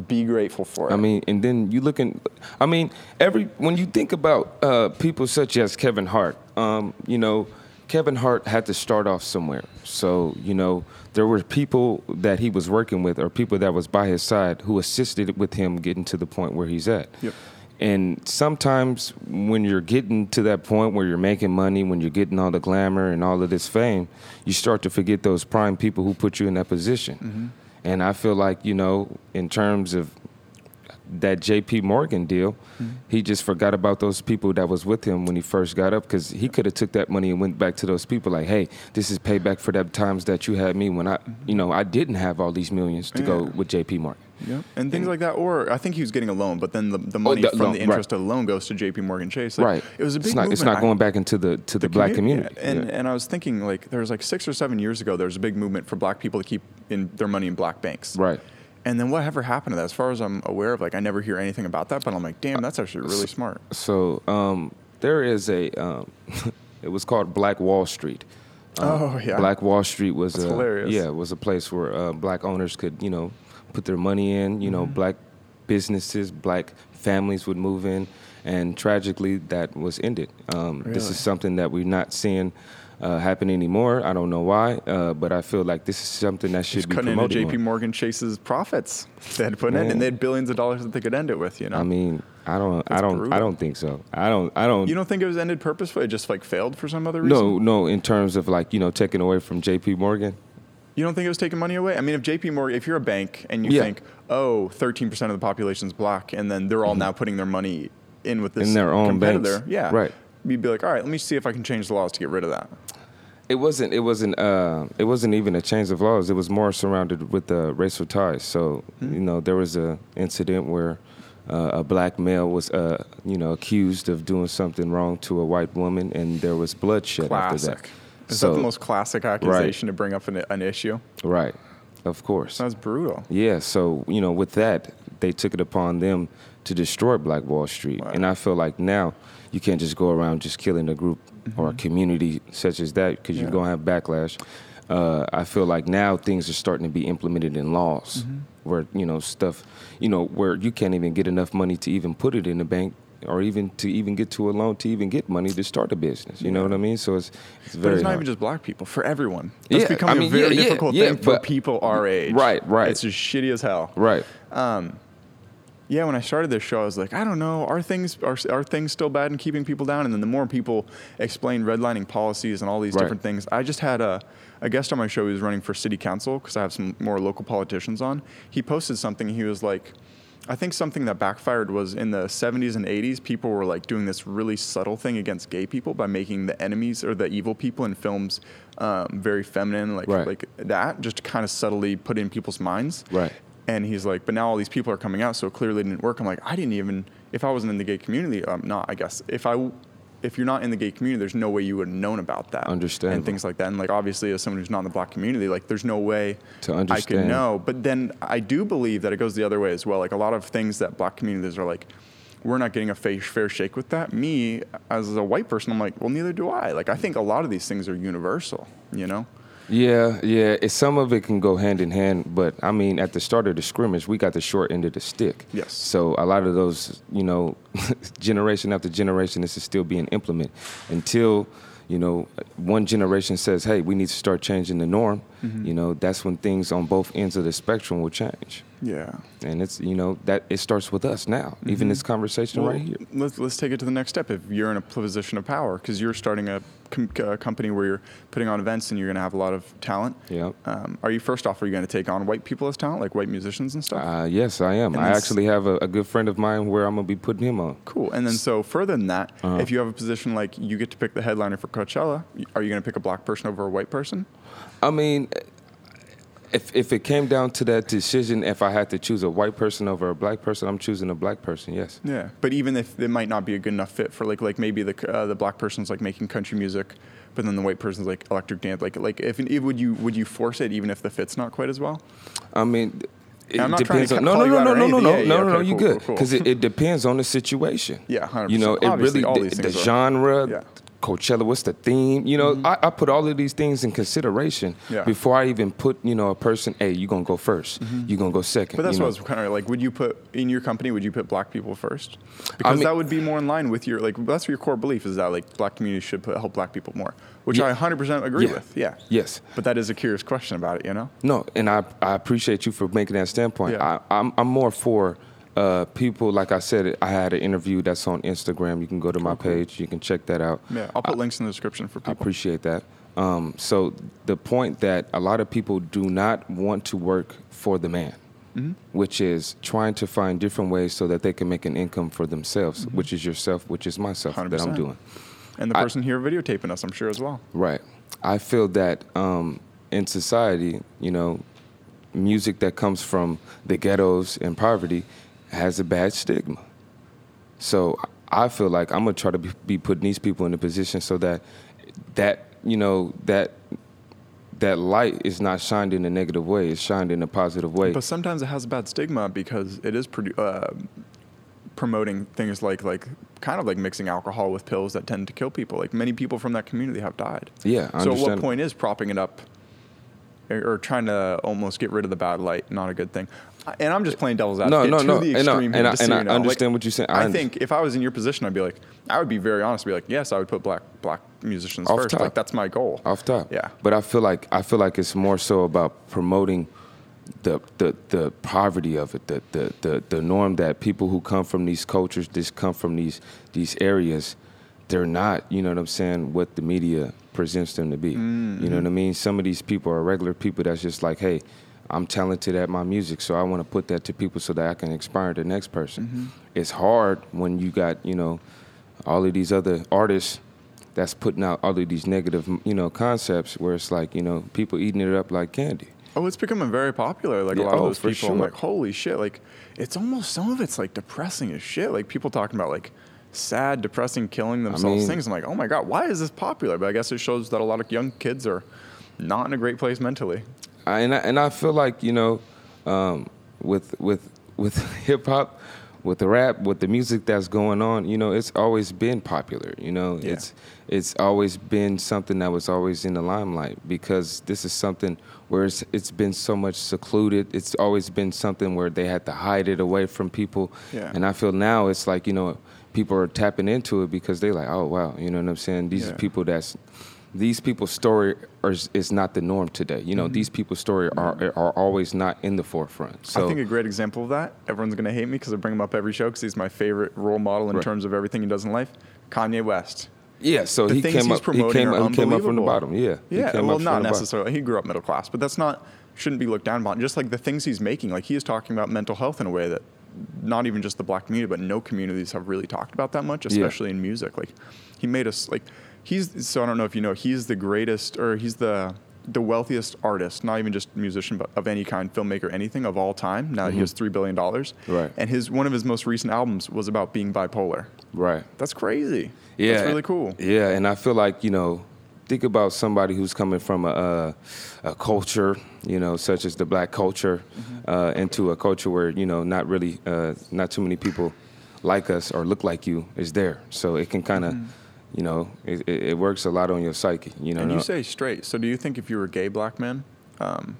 Be grateful for it. I mean, and then you look in. I mean, every when you think about uh, people such as Kevin Hart, um, you know, Kevin Hart had to start off somewhere. So you know, there were people that he was working with, or people that was by his side, who assisted with him getting to the point where he's at. Yep. And sometimes when you're getting to that point where you're making money, when you're getting all the glamour and all of this fame, you start to forget those prime people who put you in that position. Mm-hmm. And I feel like, you know, in terms of that JP Morgan deal, hmm. he just forgot about those people that was with him when he first got up because he could have took that money and went back to those people like, hey, this is payback for that times that you had me when I, mm-hmm. you know, I didn't have all these millions to go with JP Morgan. Yep. And things like that. Or I think he was getting a loan, but then the, the oh, money the from loan, the right. interest of the loan goes to JP Morgan Chase. Like, right. It was a big It's not, it's not going back into the to the, black commu- community. yeah, And, Yeah. and I was thinking, like, there was like six or seven years ago, there was a big movement for black people to keep in their money in black banks. Right. And then whatever happened to that? As far as I'm aware of, like, I never hear anything about that, but I'm like, damn, that's actually really smart. So um, there is a. Um, it was called Black Wall Street. Oh, yeah. Black Wall Street was That's a hilarious. yeah was a place where uh, black owners could you know put their money in. You know, Mm-hmm. black businesses, black families would move in, and tragically that was ended. Um, This is something that we're not seeing. Uh, happen anymore? I don't know why, uh, but I feel like this is something that should Just be cutting into promoted. JP more. Morgan Chase's profits. They had to put in, and they had billions of dollars that they could end it with, you know? I mean, I don't, I don't, I don't think so. I don't, I don't. you don't think it was ended purposefully? It just, like, failed for some other reason? No, no. In terms of like you know taking away from J.P. Morgan, You don't think it was taking money away? I mean, if JP Morgan, if you're a bank and you Yeah. think, oh, 13% of the population's black, and then they're all now putting their money in with this Mm-hmm. In their own competitor, banks. yeah, Right. You'd be like, all right, let me see if I can change the laws to get rid of that. it wasn't. It wasn't. Uh, it wasn't even a change of laws. It was more surrounded with uh, racial ties. So Hmm. you know there was a incident where uh, a black male was uh, you know accused of doing something wrong to a white woman, and there was bloodshed after that. Classic. Is so that the most classic accusation to bring up an, an issue? right, of course. That's brutal. Yeah, so you know, with that, they took it upon them to destroy Black Wall Street, Right. and I feel like now you can't just go around just killing a group or a community such as that because Mm-hmm. Yeah. you're gonna have backlash. Uh, I feel like now things are starting to be implemented in laws Mm-hmm. where you know stuff, you know, where you can't even get enough money to even put it in the bank. Or even to even get to a loan to even get money to start a business, you know what I mean? So it's it's But very it's not hard. even just black people, for everyone. it's Yeah, becoming I mean, a very yeah, yeah, difficult yeah, thing for but- people our age. Right, right. It's as shitty as hell. right. Yeah, when I started this show, I was like, I don't know, are things are, are things still bad and keeping people down? And then the more people explain redlining policies and all these Right. different things, I just had a, a guest on my show who was running for city council because I have some more local politicians on. He posted something. He was like, I think something that backfired was in the 70s and 80s, people were like doing this really subtle thing against gay people by making the enemies or the evil people in films um, very feminine, like Right. like that, just to kind of subtly put in people's minds. Right. And he's like, but now all these people are coming out, so clearly it clearly didn't work. I'm like, I didn't even, if I wasn't in the gay community, I'm not, I guess. If I, if you're not in the gay community, there's no way you would have known about that. Understandable. And things like that. And like obviously as someone who's not in the black community, like there's no way To understand. I could know. But then I do believe that it goes the other way as well. Like a lot of things that black communities are like, we're not getting a fair shake with that. Me, as a white person, I'm like, well, neither do I. Like, I think a lot of these things are universal, you know? Yeah, yeah. It, some of it can go hand in hand, but I mean, at the start of the scrimmage, we got the short end of the stick. Yes. So a lot of those, you know, generation after generation, this is still being implemented until, you know, one generation says, "Hey, we need to start changing the norm." Mm-hmm. You know, that's when things on both ends of the spectrum will change. Yeah. And it's, you know, that it starts with us now. Even this conversation Mm-hmm. Well, right here. Let's, let's take it to the next step. If you're in a position of power, because you're starting a, com- a company where you're putting on events and you're going to have a lot of talent. Yep. Um, are you first off? Are you going to take on white people as talent, like white musicians and stuff? Uh, yes, I am. And I actually have a, a good friend of mine where I'm gonna be putting him on. Cool. And then so further than that, Uh-huh. if you have a position like you get to pick the headliner for Coachella, are you going to pick a black person over a white person? I mean, if if it came down to that decision, if I had to choose a white person over a black person, I'm choosing a black person. Yes. Yeah. But even if it might not be a good enough fit for like like maybe the uh, the black person's like making country music, but then the white person's like electric dance. Like like if, if would you would you force it even if the fit's not quite as well? I mean. It I'm not depends on no no no no no no no Yeah, yeah, no no you cool, good cool, cool. because it, it depends on the situation. Yeah, 100%. You know, it Obviously, really all the, the genre, Yeah. Mm-hmm. Coachella, what's the theme? You know, I, I put all of these things in consideration Yeah. before I even put you know a person. Hey, you're gonna go 1st You're gonna go second. Mm-hmm. But that's you what I was kind of like. Would you put in your company? Would you put black people first? Because mean- that would be more in line with your like. That's your core belief is that like black communities should put, help black people more, which Yeah. I 100% agree Yeah. with. Yeah. Yes. But that is a curious question about it, you know. No, and I, I appreciate you for making that standpoint. Yeah. I, I'm, I'm more for uh, people, like I said, I had an interview that's on Instagram. You can go to my page, you can check that out. Yeah. I'll put links in the description for I people. appreciate that. Um, so the point that a lot of people do not want to work for the man, Mm-hmm. which is trying to find different ways so that they can make an income for themselves, Mm-hmm. which is yourself, which is myself that I'm 100%. doing. and the I- person here videotaping us, I'm sure as well. Right. I feel that um, in society, you know, music that comes from the ghettos and poverty has a bad stigma. So I feel like I'm gonna try to be, putting these people in a position so that that you know that that light is not shined in a negative way; it's shined in a positive way. But sometimes it has a bad stigma because it is produ- uh, promoting things like like kind of like mixing alcohol with pills that tend to kill people. Like many people from that community have died. Yeah, I So at what point is propping it up or, or trying to almost get rid of the bad light not a good thing? And I'm just playing devil's No, advocate no, to no, the and I- extreme. and I- and I know. Like, understand what you're saying. I I, think if I was in your position, I'd be like, I would be very honest, be like, yes, I would put black black musicians Off first. top. Like that's my goal. off top. Yeah. But I feel like I feel like it's more so about promoting the the, the poverty of it, the, the the the norm that people who come from these cultures, this come from these these areas, they're not, you know what I'm saying, what the media presents them to be. Mm-hmm. You know what I mean? Some of these people are regular people that's just like, hey, I'm talented at my music, so I want to put that to people so that I can inspire the next person. Mm-hmm. It's hard when you got, you know, all of these other artists that's putting out all of these negative, you know, concepts where it's like, you know, people eating it up like candy. Oh, it's becoming very popular. Like Yeah, a lot of oh, those for people, I'm like, holy shit! Like, it's almost some of it's like depressing as shit. Like people talking about like sad, depressing, killing themselves mean- things. I'm like, oh my god, why is this popular? But I guess it shows that a lot of young kids are not in a great place mentally. I, and I, and I feel like you know, um, with with with hip hop, with the rap, with the music that's going on, you know, it's always been popular. You know, Yeah. it's it's always been something that was always in the limelight because this is something where it's it's been so much secluded. It's always been something where they had to hide it away from people. Yeah. And I feel now it's like you know, people are tapping into it because they're like, oh wow, you know what I'm saying? These Yeah. are people that's these people's story are, is not the norm today. You know, Mm-hmm. these people's story are are always not in the forefront. So I think a great example of that. Everyone's gonna hate me because I bring him up every show because he's my favorite role model in Right. terms of everything he does in life. Kanye West. yeah, so The he came up. He came, up- he came up from the bottom. Yeah, Yeah, well, not necessarily. He grew up middle class, but that's not shouldn't be looked down upon. Just like the things he's making, like he is talking about mental health in a way that not even just the black community, but no communities have really talked about that much, especially in music. Like he made us like he's so I don't know if you know he's the greatest or he's the the wealthiest artist, not even just musician, but of any kind, filmmaker, anything of all time. Now he has three billion dollars. Mm-hmm. Right. And his one of his most recent albums was about being bipolar. Right. That's crazy. Yeah. That's really cool. Yeah, and I feel like you know, think about somebody who's coming from a, a, a culture, you know, such as the black culture, Mm-hmm. uh, into a culture where you know, not really, uh, not too many people like us or look like you is there. So it can kind of, you know, it, it it works a lot on your psyche. You know. And you say straight. So do you think if you were a gay black man, um,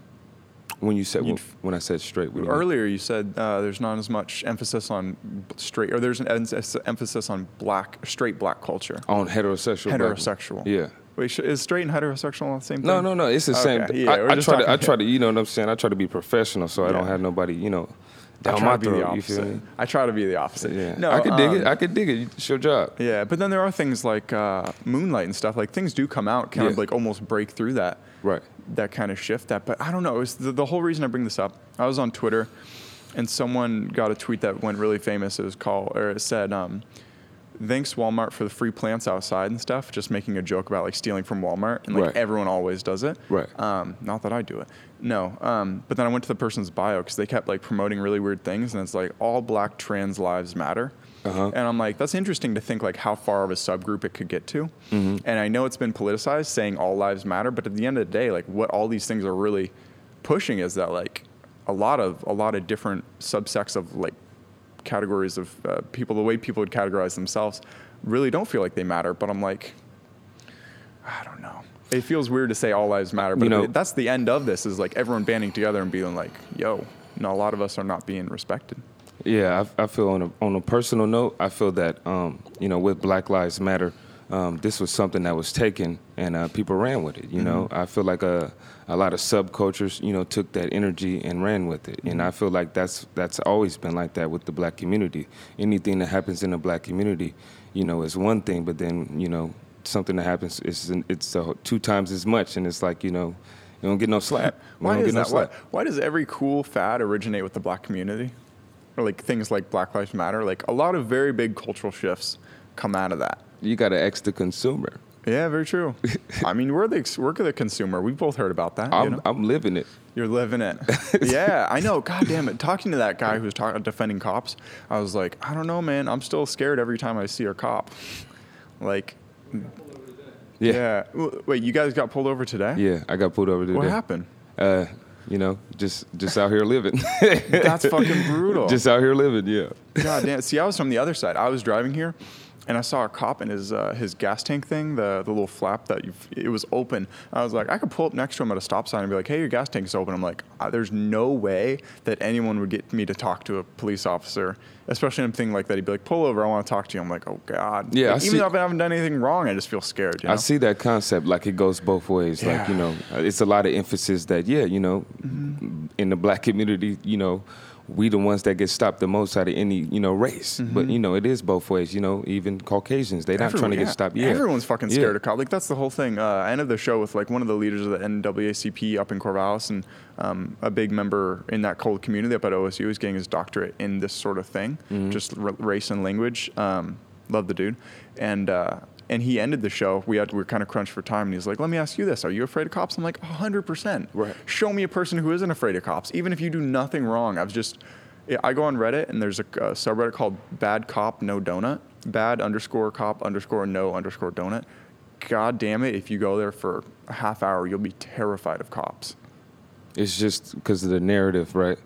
when you said you'd- when I said straight, you mean? earlier you said uh, there's not as much emphasis on straight, or there's an em- emphasis on black, straight black culture. on heterosexual. black- Heterosexual. Yeah. Wait, sh- is straight and heterosexual the same thing? No, no, no. It's the same. Yeah, I, I try to, I try to, you know what I'm saying. I try to be professional, so I don't have nobody, you know, I try my to be the throat. Feel opposite. I try to be the opposite. Yeah. No, I could dig um, it. I could dig it. It's your job. Yeah, but then there are things like uh, Moonlight and stuff. Like things do come out, kind of like almost break through that. Right. That kind of shift. That, but I don't know. It was the, the whole reason I bring this up. I was on Twitter, and someone got a tweet that went really famous. It was called, or it said, um, "Thanks Walmart for the free plants outside and stuff." Just making a joke about like stealing from Walmart, and like Right. everyone always does it. Right. Um, not that I do it. No. Um, but then I went to the person's bio because they kept like promoting really weird things, and it's like all black trans lives matter. Uh-huh. And I'm like, that's interesting to think like how far of a subgroup it could get to. And I know it's been politicized, saying all lives matter, but at the end of the day, like what all these things are really pushing is that like a lot of a lot of different subsects of like categories of uh, people, the way people would categorize themselves, really don't feel like they matter. But I'm like, I don't know. It feels weird to say all lives matter, but You know- that's the end of this. Is like everyone banding together and being like, "Yo, no, a lot of us are not being respected." Yeah, I, I feel on a on a personal note, I feel that um, you know with Black Lives Matter, um, this was something that was taken and uh, people ran with it. You know, I feel like a a lot of subcultures, you know, took that energy and ran with it, and I feel like that's that's always been like that with the black community. Anything that happens in the black community, you know, is one thing, but then you know something that happens is it's uh, two times as much, and it's like you know. You don't get no slap. Why is get no that? Why, slap. why does every cool fad originate with the black community? Or like things like Black Lives Matter? Like a lot of very big cultural shifts come out of that. You got to ask the consumer. Yeah, very true. I mean, we're the we're the consumer. We've both heard about that. I'm, know? I'm living it. You're living it. yeah, I know. God damn it. Talking to that guy who's talking defending cops, I was like, I don't know, man. I'm still scared every time I see a cop. Like, Yeah. yeah. W- Wait, you guys got pulled over today? Yeah, I got pulled over today. What happened? Uh, you know, just just out here living. That's fucking brutal. just out here living. Yeah. God damn. See, I was from the other side. I was driving here, and I saw a cop in his uh, his gas tank thing, the the little flap that you it was open. I was like, I could pull up next to him at a stop sign and be like, Hey, your gas tank's open. I'm like, uh, there's no way that anyone would get me to talk to a police officer, especially in a thing like that. He'd be like, Pull over. I want to talk to you. I'm like, Oh God. Yeah, Like, even see- though I haven't done anything wrong, I just feel scared. You know? I see that concept like it goes both ways. Like you know, it's a lot of emphasis that yeah, you know, Mm-hmm. in the black community, you know, we the ones that get stopped the most out of any you know race. But you know, it is both ways. You know, even Caucasians, they're not trying to Everyone- get stopped. Yeah, Everyone's fucking Yeah. scared of cops. Like that's the whole thing. Uh, I ended the show with like one of the leaders of the NAACP up in Corvallis, and um, a big member in that cold community up at OSU is getting his doctorate in this sort of thing, Mm-hmm. just r- race and language. Um, love the dude, and uh, and he ended the show. We had we were kind of crunched for time, and he's like, "Let me ask you this: Are you afraid of cops?" I'm like, hundred percent. Right. Show me a person who isn't afraid of cops, even if you do nothing wrong. I was just, I go on Reddit and there's a, a subreddit called Bad Cop No Donut. Bad underscore cop underscore no underscore donut. God damn it! If you go there for a half hour, you'll be terrified of cops. It's just because of the narrative, right?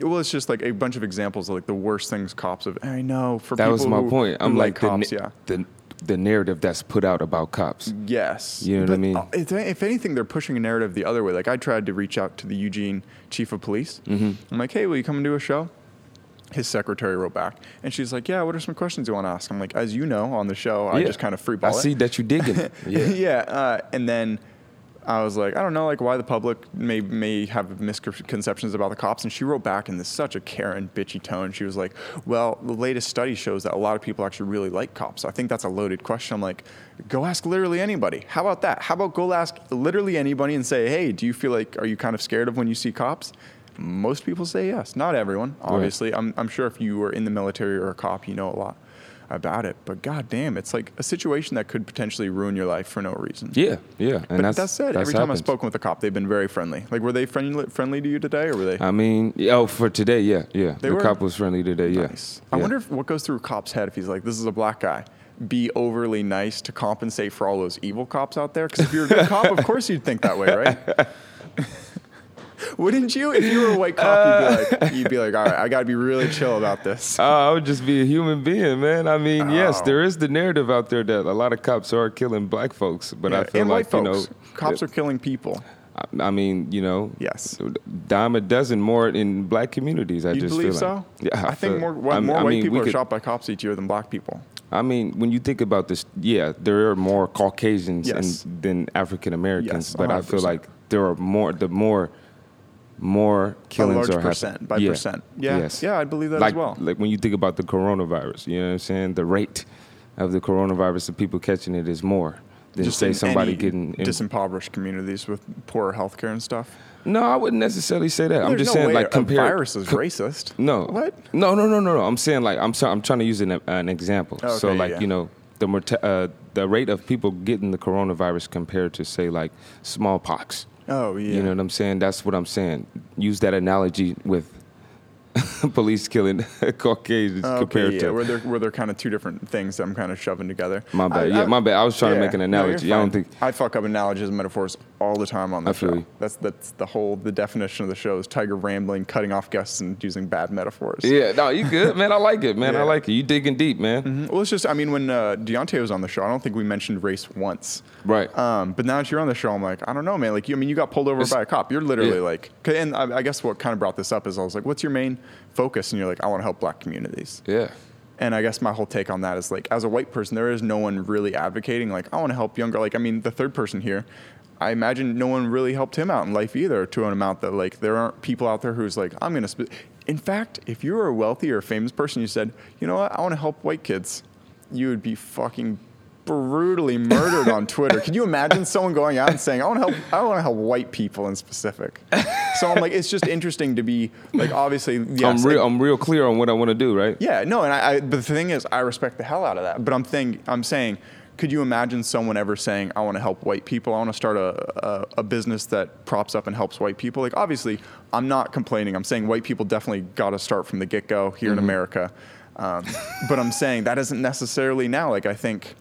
Well, it's just like a bunch of examples of like the worst things cops have. I know for That was my who- point. I'm like, the, cops, na- yeah. the the narrative that's put out about cops. Yes. You know what I mean? uh, If, anything, they're pushing a narrative the other way. Like I tried to reach out to the Eugene chief of police. Mm-hmm. I'm like, hey, will you come and do a show? His secretary wrote back, and she's like, "Yeah, what are some questions you want to ask?" I'm like, "As you know, on the show, I just kind of free I it." see that you digging. it. yeah. Yeah. Uh, and then I was like, I don't know, like why the public may may have misconceptions about the cops. And she wrote back in this such a Karen bitchy tone. She was like, Well, the latest study shows that a lot of people actually really like cops. I think that's a loaded question. I'm like, go ask literally anybody. How about that? How about go ask literally anybody and say, Hey, do you feel like are you kind of scared of when you see cops? Most people say yes. Not everyone, obviously. I'm, I'm sure if you were in the military or a cop, you know a lot. About it. But god damn, it's like a situation that could potentially ruin your life for no reason. Yeah, yeah. And But that's, that said, every time I've spoken with a cop, they've been very friendly. Like, were they friendly friendly to you today, or were they? I mean, oh, for today, yeah, yeah. They the were? cop was friendly today, yeah. Nice. I Yeah. wonder if, what goes through a cop's head if he's like, "This is a black guy." Be overly nice to compensate for all those evil cops out there. Because if you're a good cop, of course you'd think that way, right? Wouldn't you? If you were a white cop, you'd be like, you'd be like, "All right, I got to be really chill about this." Uh, I would just be a human being, man. I mean, yes, Oh. there is the narrative out there that a lot of cops are killing black folks, but I feel and like you know, cops are killing people. I, I mean, you know, Yes. dime a dozen more in black communities. I You just believe feel so? like. Yeah, I, think feel- more, more I mean- I white mean, people are could- shot by cops each year than black people. I mean, when you think about this, yeah, there are more Caucasians Yes. in, than African Americans, Yes, but I feel like there are more, the more, more killings large are percent happening. by yeah. percent. Yeah, Yes. yeah, I believe that like, as well. Like when you think about the coronavirus, you know what I'm saying? The rate of the coronavirus, the people catching it is more than Just say somebody getting. In, disimpoverished communities with poor healthcare and stuff. no, I wouldn't necessarily say that. I'm just no saying, way like, a compare. virus is co- racist. No. What? No, no, no, no, no. I'm saying like I'm so, I'm trying to use an, an example. so like yeah. you know the uh, the rate of people getting the coronavirus compared to say like smallpox. Oh yeah. You know what I'm saying? That's what I'm saying. Use that analogy with police killing Caucasians Okay, compared yeah, to. where they're where they're kind of two different things that I'm kind of shoving together. My bad. I- yeah, I- my bad. I was trying to make an no, analogy. I don't think. I fuck up analogies and metaphors all the time on the show. you. That's that's the whole the definition of the show is Tiger rambling, cutting off guests, and using bad metaphors. Yeah, no, you good, man. I like it, man. Yeah. I like it. You digging deep, man. Mhm. Well, it's just I mean when uh, Deontay was on the show, I don't think we mentioned race once. Right. Um, but now that you're on the show, I'm like, I don't know, man. Like, you, I mean, you got pulled over It's- by a cop. You're literally yeah. like, and I, I guess what kind of brought this up is I was like, what's your main focus? And you're like, I want to help black communities. yeah. And I guess my whole take on that is like, as a white person, there is no one really advocating, like, I want to help younger. Like, I mean, the third person here, I imagine no one really helped him out in life either to an amount that, like, there aren't people out there who's like, I'm going to. Sp-. In fact, if you were a wealthy or famous person, you said, you know what, I want to help white kids, you would be fucking brutally murdered on Twitter. Can you imagine someone going out and saying, I want to help, I want to help white people in specific? So I'm like, it's just interesting to be, like, obviously, yes, I'm real. like- I'm real clear on what I want to do. Right. yeah, no, and I, I but the thing is, I respect the hell out of that. But I'm saying, I'm saying, could you imagine someone ever saying, "I want to help white people. I want to start a, a a business that props up and helps white people"? Like, obviously, I'm not complaining. I'm saying white people definitely got to start from the get go here in America. Um, but I'm saying that isn't necessarily now. Like, I think.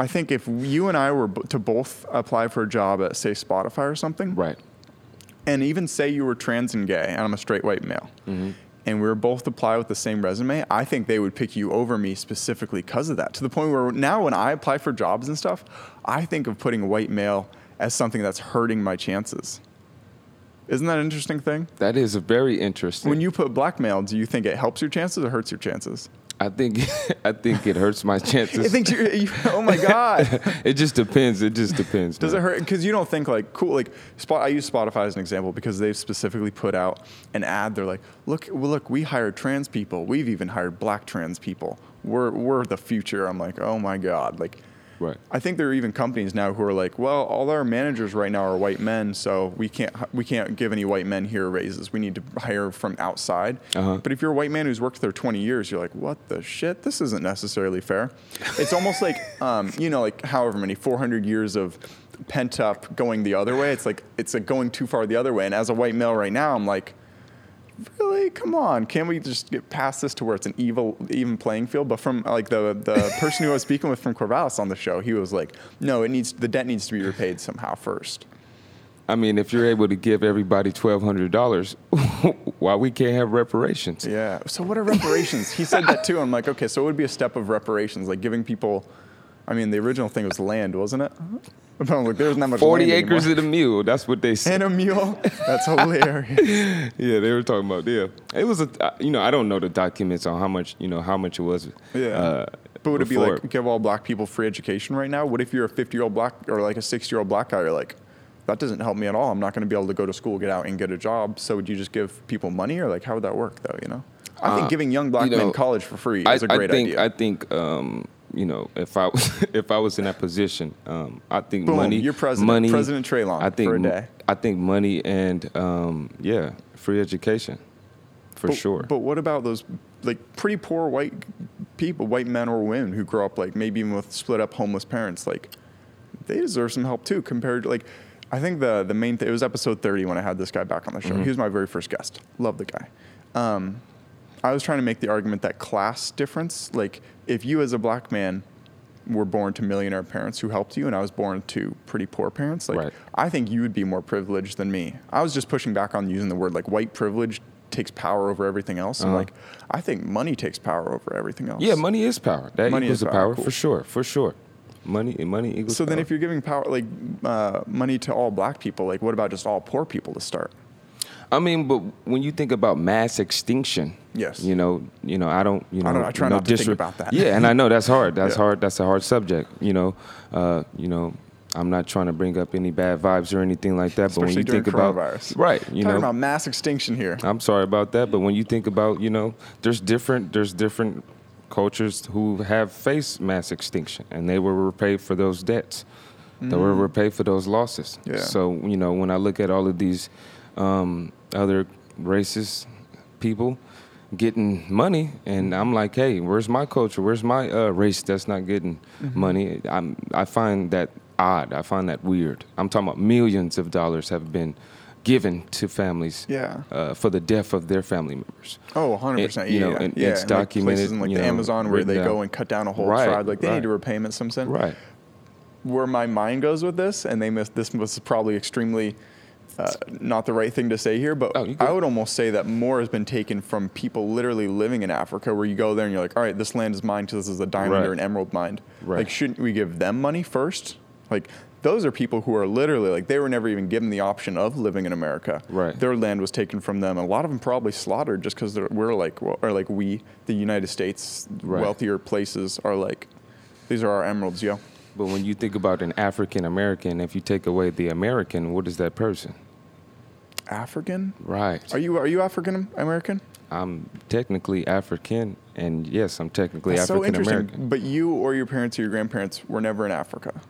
I think if you and I were b- to both apply for a job at, say, Spotify or something, Right. and even say you were trans and gay, and I'm a straight white male, mm-hmm. and we were both apply with the same resume, I think they would pick you over me specifically because of that. To the point where now, when I apply for jobs and stuff, I think of putting white male as something that's hurting my chances. Isn't that an interesting thing? That is a very interesting. When you put black male, do you think it helps your chances or hurts your chances? I think I think it hurts my chances. I think you're, you oh my god. it just depends. It just depends. Does man. it hurt? Because you don't think like cool. Like Spot, I use Spotify as an example because they've specifically put out an ad. They're like, look, well, look, we hired trans people. We've even hired black trans people. We're we're the future. I'm like, oh my god. Like, Right. I think there are even companies now who are like, well, all our managers right now are white men, so we can't we can't give any white men here raises. We need to hire from outside. Uh-huh. But if you're a white man who's worked there 20 years, you're like, what the shit? This isn't necessarily fair. It's almost like, um, you know, like however many 400 years of pent up going the other way. It's like it's like going too far the other way. And as a white male right now, I'm like, really? Come on, can't we just get past this to where it's an evil, even playing field? But from like the the person who I was speaking with from Corvallis on the show, he was like, no, it needs the debt needs to be repaid somehow first. I mean, if you're able to give everybody twelve hundred dollars, why we can't have reparations? Yeah. So what are reparations? he said that too. I'm like, okay, so it would be a step of reparations, like giving people. I mean, the original thing was land, wasn't it? But I'm like, there's not much. Forty acres anymore. and a mule. That's what they said. and a mule. That's hilarious. yeah, they were talking about yeah. It was a uh, you know I don't know the documents on how much you know how much it was. Yeah. Uh, But would it be like give all black people free education right now? What if you're a 50 year old black or like a 60 year old black guy? You're like, that doesn't help me at all. I'm not going to be able to go to school, get out, and get a job. So would you just give people money, or like how would that work though? You know, I think Uh, giving young black you know, men college for free I, is a great I think idea. I think um, you know if I was if I was in that position, um, I think Boom, money. you're president. Money, President Treylon I think for a day. I think money and um, yeah, free education, for but, sure. But what about those like pretty poor white people, white men or women who grow up like maybe even with split up homeless parents, like they deserve some help too. Compared to like, I think the the main thing it was episode thirty when I had this guy back on the show. He was my very first guest. Love the guy. Um, I was trying to make the argument that class difference, like if you as a black man were born to millionaire parents who helped you, and I was born to pretty poor parents, like Right. I think you would be more privileged than me. I was just pushing back on using the word like white privilege takes power over everything else. And Uh-huh. like I think money takes power over everything else. Yeah, money is power. That Money equals is power, power, cool. for sure, for sure. Money, money equals. So then, if you're giving power like uh, money to all black people, like what about just all poor people to start? I mean, but when you think about mass extinction, Yes. you know, you know, I don't, you know, I don't- I try no not to think about that. Yeah, and I know that's hard. That's Yeah. hard. That's a hard subject. You know, uh, you know, I'm not trying to bring up any bad vibes or anything like that. but when you think about right, you Talking know, about mass extinction here. I'm sorry about that, but when you think about, you know, there's different there's different cultures who have faced mass extinction and they were repaid for those debts. They were repaid for those losses. Mm. Yeah. So, you know, when I look at all of these um, other racist people getting money and I'm like, "Hey, where's my culture? Where's my uh, race that's not getting Mm-hmm. money?" I'm I find that odd. I find that weird. I'm talking about millions of dollars have been given to families Yeah. uh, for the death of their family members. Oh, 100 percent. It- you Yeah, know, and yeah. it's and, like, documented, places in like the know, Amazon where they go and cut down a whole Right, tribe. Like they right. need to repayment them something. Right. Where my mind goes with this, and they miss this was probably extremely uh, not the right thing to say here, but Oh. I would almost say that more has been taken from people literally living in Africa, where you go there and you're like, all right, this land is mine because this is a diamond Right. or an emerald mine. Right. Like, shouldn't we give them money first? Like, those are people who are literally like they were never even given the option of living in America. Right. Their land was taken from them. A lot of them probably slaughtered just because we're like, well, or like we, the United States, Right. wealthier places are like, these are our emeralds, yo. But when you think about an African American, if you take away the American, what is that person? African? Right. Are you are you African American? I'm technically African, and yes, I'm technically That's so African interesting. American. But you or your parents or your grandparents were never in Africa.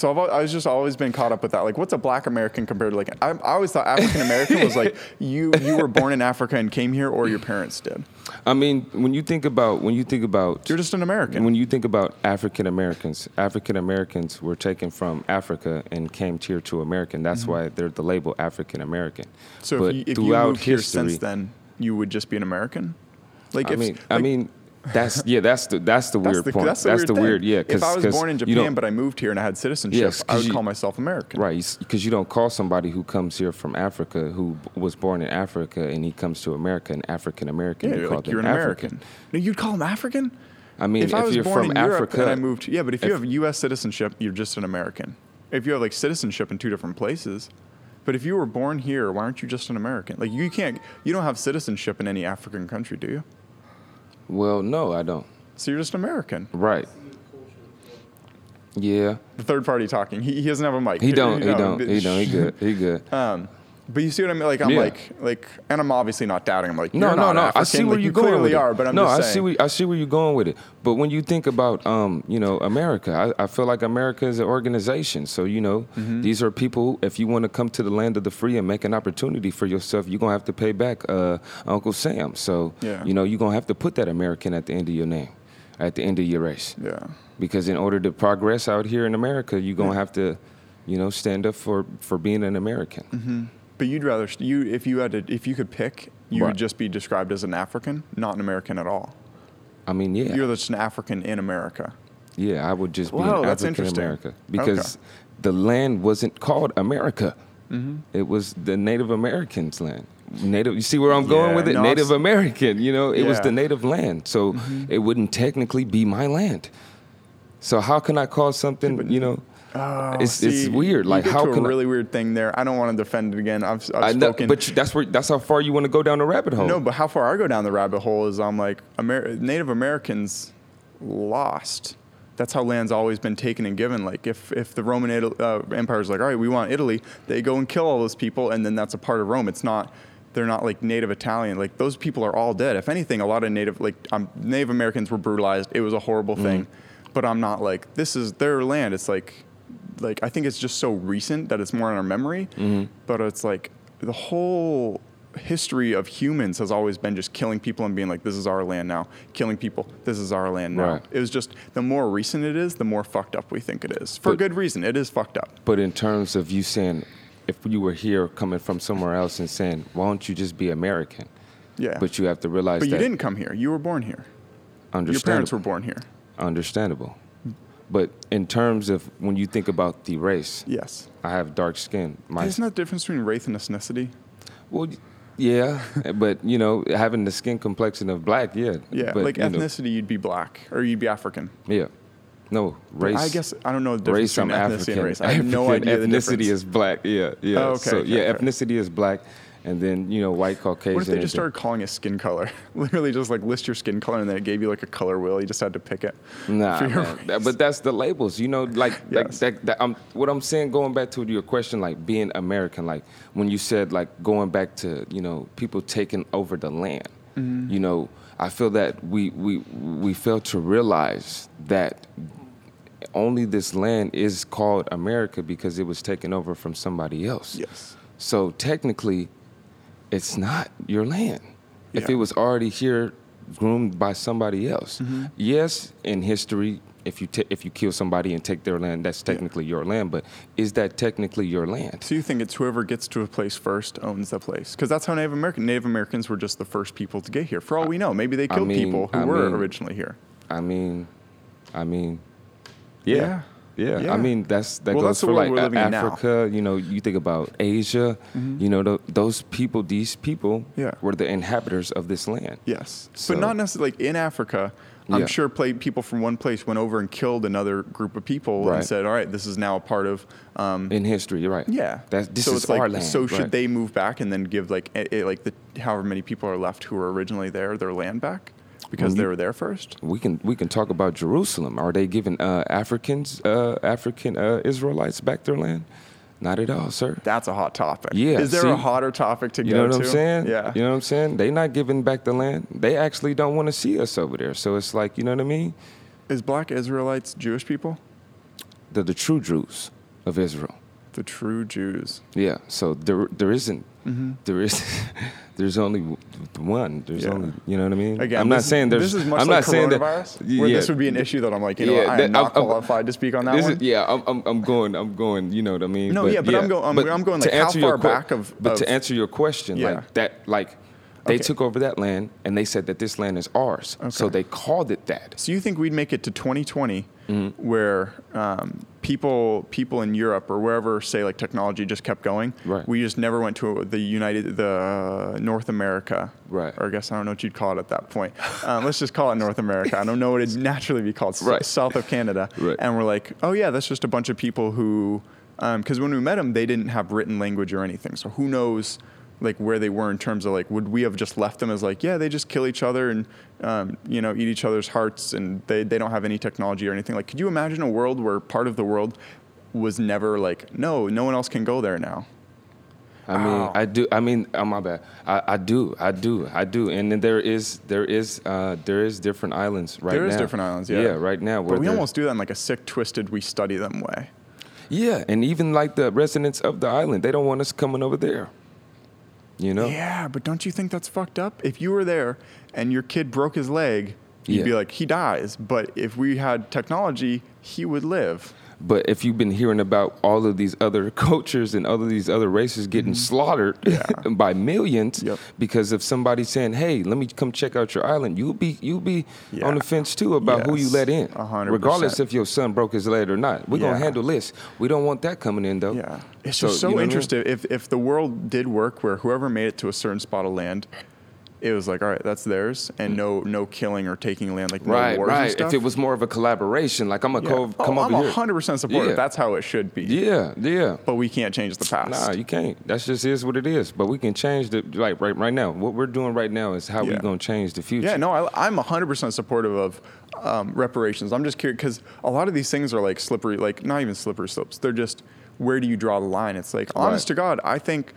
So I've, I was just always been caught up with that. Like, what's a Black American compared to like? I, I always thought African American was like you you were born in Africa and came here, or your parents did. I mean, when you think about when you think about You're just an American. when you think about African Americans, African Americans were taken from Africa and came here to America. and That's why they're the label African American. Mm-hmm. so but if you, if you throughout moved here since then, you would just be an American. Like, I if, mean, I mean, that's yeah, that's the that's the that's weird the, point. that's the weird thing. weird, yeah. If I was born in Japan but I moved here and I had citizenship, Yes, I would you- call myself American. Right, because you don't call somebody who comes here from Africa, who was born in Africa, and he comes to America, an African American. Yeah, you like, them you're an African. American. No, you'd call him African. I mean, if, if, I was you're born from in Europe Africa, and I moved, yeah, but if, you if- have U.S. citizenship, you're just an American. If you have like citizenship in two different places, but if you were born here, why aren't you just an American? Like you can't, you don't have citizenship in any African country, do you? Well, no, I don't. So you're just American. Right. Yeah, The third party talking. He, he doesn't have a mic. he don't. He No, don't. but- He don't. He good. He good. Um, but you see what I mean? Like I'm Yeah. like like, and I'm obviously not doubting. I'm like, No, no, no. I African. see where like, you're you going clearly with it. are, but I'm no, I see where I see where you're going with it. But when you think about, um, you know, America, I, I feel like America is an organization. So you know, Mm-hmm. these are people. If you want to come to the land of the free and make an opportunity for yourself, you're gonna have to pay back uh, Uncle Sam. So Yeah. you know, you're gonna have to put that American at the end of your name, at the end of your race. yeah. Because in order to progress out here in America, you're gonna have to, you know, stand up for for being an American. Mm-hmm. But you'd rather you if you had to if you could pick, you Right. would just be described as an African, not an American at all. I mean, yeah. You're just an African in America. Yeah, I would just be Wow, an African interesting. America because the land wasn't called America. Mm-hmm. It was the Native Americans' land. Native. You see where I'm going Yeah, with it? no, Native American. You know, it was Yeah. Mm-hmm. the native land, so it wouldn't technically be my land. So how can I call something? You know, Oh, it's it's see, weird. you Like how to can a I- really weird thing there? I don't want to defend it again. I've, I've I know, but you- that's where that's how far you want to go down the rabbit hole. no, but how far I go down the rabbit hole is I'm like Amer- Native Americans lost. That's how land's always been taken and given. Like if if the Roman Ital- uh, Empire is like, all right, we want Italy, they go and kill all those people, and then that's a part of Rome. It's not. They're not like Native Italian. Like those people are all dead. If anything, a lot of Native like um, Native Americans were brutalized. It was a horrible thing, but I'm not like this is their land. It's like like I think it's just so recent that it's more in our memory. Mm-hmm. But it's like the whole history of humans has always been just killing people and being like, this is our land now. Killing people, this is our land now. Right. It was just the more recent it is, the more fucked up we think it is. For But- good reason. It is fucked up. But in terms of you saying, if you were here coming from somewhere else and saying, why don't you just be American? Yeah. But you have to realize But you didn't come here. You were born here. Understandable. Your parents were born here. understandable. But in terms of when you think about the race, Yes. I have dark skin. My Isn't that the difference between race and ethnicity? well, yeah, but you know, having the skin complexion of black, yeah. Yeah. but, like you know, ethnicity, you'd be black or you'd be African. yeah. No race. I guess I don't know the difference race. I'm between ethnicity African. and race. I have no African idea the Ethnicity is black. Yeah, yeah. Oh, okay, so okay, yeah, okay. ethnicity is black, and then you know, white Caucasian. What if they just started calling it skin color? Literally, just like list your skin color, and then it gave you like a color wheel. You just had to pick it. Nah, man. But that's the labels, you know. Like, like Yes. that, that, um, what I'm saying, going back to your question, like being American, like when you said, like going back to, you know, people taking over the land. Mm-hmm. You know, I feel that we we we fail to realize that only this land is called America because it was taken over from somebody else. Yes. So technically, it's not your land. If it was already here, groomed by somebody else. Mm-hmm. Yes, in history, if you ta- if you kill somebody and take their land, that's technically your land. But is that technically your land? So you think it's whoever gets to a place first owns the place? Because that's how Native American Native Americans were just the first people to get here. For all we know, maybe they I killed mean- people who I were mean- originally here. I mean, I mean, yeah. Yeah. Yeah. Yeah. I mean that's that Well, goes that's for like A- living now. Mm-hmm. Africa. You know, you think about Asia. You know, tho- those people, these people, Yeah. were the inhabitants of this land. Yes, So- but not necessarily like in Africa. I'm Yeah. sure people from one place went over and killed another group of people and said, "All right, this is now a part of." Um, In history, right. yeah, That this so is it's like, our land. So should right. they move back and then give like a, a- like the however many people are left who were originally there their land back because When they were there first? we can we can talk about Jerusalem. Are they giving uh, Africans, uh, African uh, Israelites back their land? Not at all, sir. That's a hot topic. Yeah, is there a hotter topic to You go know what to? I'm saying? Yeah. You know what I'm saying? They not giving back the land. They actually don't want to see us over there. So it's like, you know what I mean? Is black Israelites Jewish people? They're the true Jews of Israel. The true Jews. Yeah. So there there isn't Mm-hmm. there is there's only one. There's Yeah. only you know what I mean? Again, I'm not this, saying there's this is much I'm like not saying that coronavirus, where yeah, this would be an issue that I'm like, you know, Yeah, what, I that- am not I'm- I'm- qualified to speak on that one. is, yeah, I'm, I'm, I'm going, I'm going. You know what I mean? No, yeah, but I'm go- I'm- I'm going, like, to how answer your far back of- But of- to answer your question, like that, like they Okay. took over that land and they said that this land is ours, so they called it that. So you think we'd make it to 2020, Mm-hmm. where um, people people in Europe or wherever say like technology just kept going? Right. We just never went to the United, the uh, North America. Right. Or I guess I don't know what you'd call it at that point. Um, let's just call it North America. I don't know what it'd naturally be called. Right. South of Canada. Right. And we're like, oh yeah, that's just a bunch of people who, because when we met them, they didn't have written language or anything. So who knows? Like where they were in terms of like would we have just left them as like yeah they just kill each other and um, you know eat each other's hearts and they, they don't have any technology or anything like could you imagine a world where part of the world was never like no no one else can go there now I mean, Wow. I do. I mean, oh my bad. I, I do. I do. I do. And then there is, there is, uh, there is different islands right There now. is different islands, yeah. Yeah, right now. Where but we almost do that in like a sick twisted we study them way Yeah, and even like the residents of the island, they don't want us coming over there. You know? yeah but don't you think that's fucked up if you were there and your kid broke his leg you'd Yeah. be like he dies but if we had technology he would live But if you've been hearing about all of these other cultures and all of these other races getting slaughtered Mm-hmm. Yeah. by millions Yep. because of somebody saying, "Hey, let me come check out your island," you'll be you'll be Yeah. on the fence too about who you let in, A hundred regardless if your son broke his leg or not. We're gonna handle this. We don't want that coming in though. Yeah, it's So, just so you know what I mean? interesting. If if the world did work where whoever made it to a certain spot of land, it was like, all right, that's theirs, and no no killing or taking land, like no Mm. Right, wars and right. stuff. If it was more of a collaboration, like I'm gonna yeah. co- oh, come I'm over here. hundred percent supportive. Yeah. That's how it should be. Yeah, yeah. But we can't change the past. Nah, you can't. That's just is what it is. But we can change the like right right now. What we're doing right now is how Yeah. we're gonna change the future. Yeah, no, I, I'm 100% supportive of um, reparations. I'm just curious because a lot of these things are like slippery, like not even slippery slopes. They're just where do you draw the line? It's like, honest to God, I think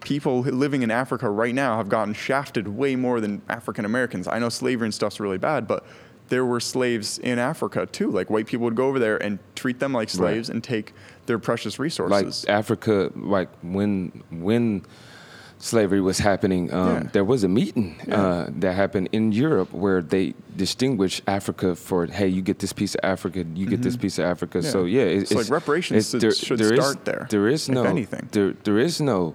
people living in Africa right now have gotten shafted way more than African Americans. I know slavery and stuff's really bad, but there were slaves in Africa too. Like white people would go over there and treat them like slaves and take their precious resources. like. Africa, like when when slavery was happening, um, Yeah. there was a meeting Yeah. uh, that happened in Europe where they distinguished Africa for, hey, you get this piece of Africa, you get this piece of Africa. So yeah, it- Mm-hmm. It's like reparations should- should there is- start there, There is if no anything. There, there is no,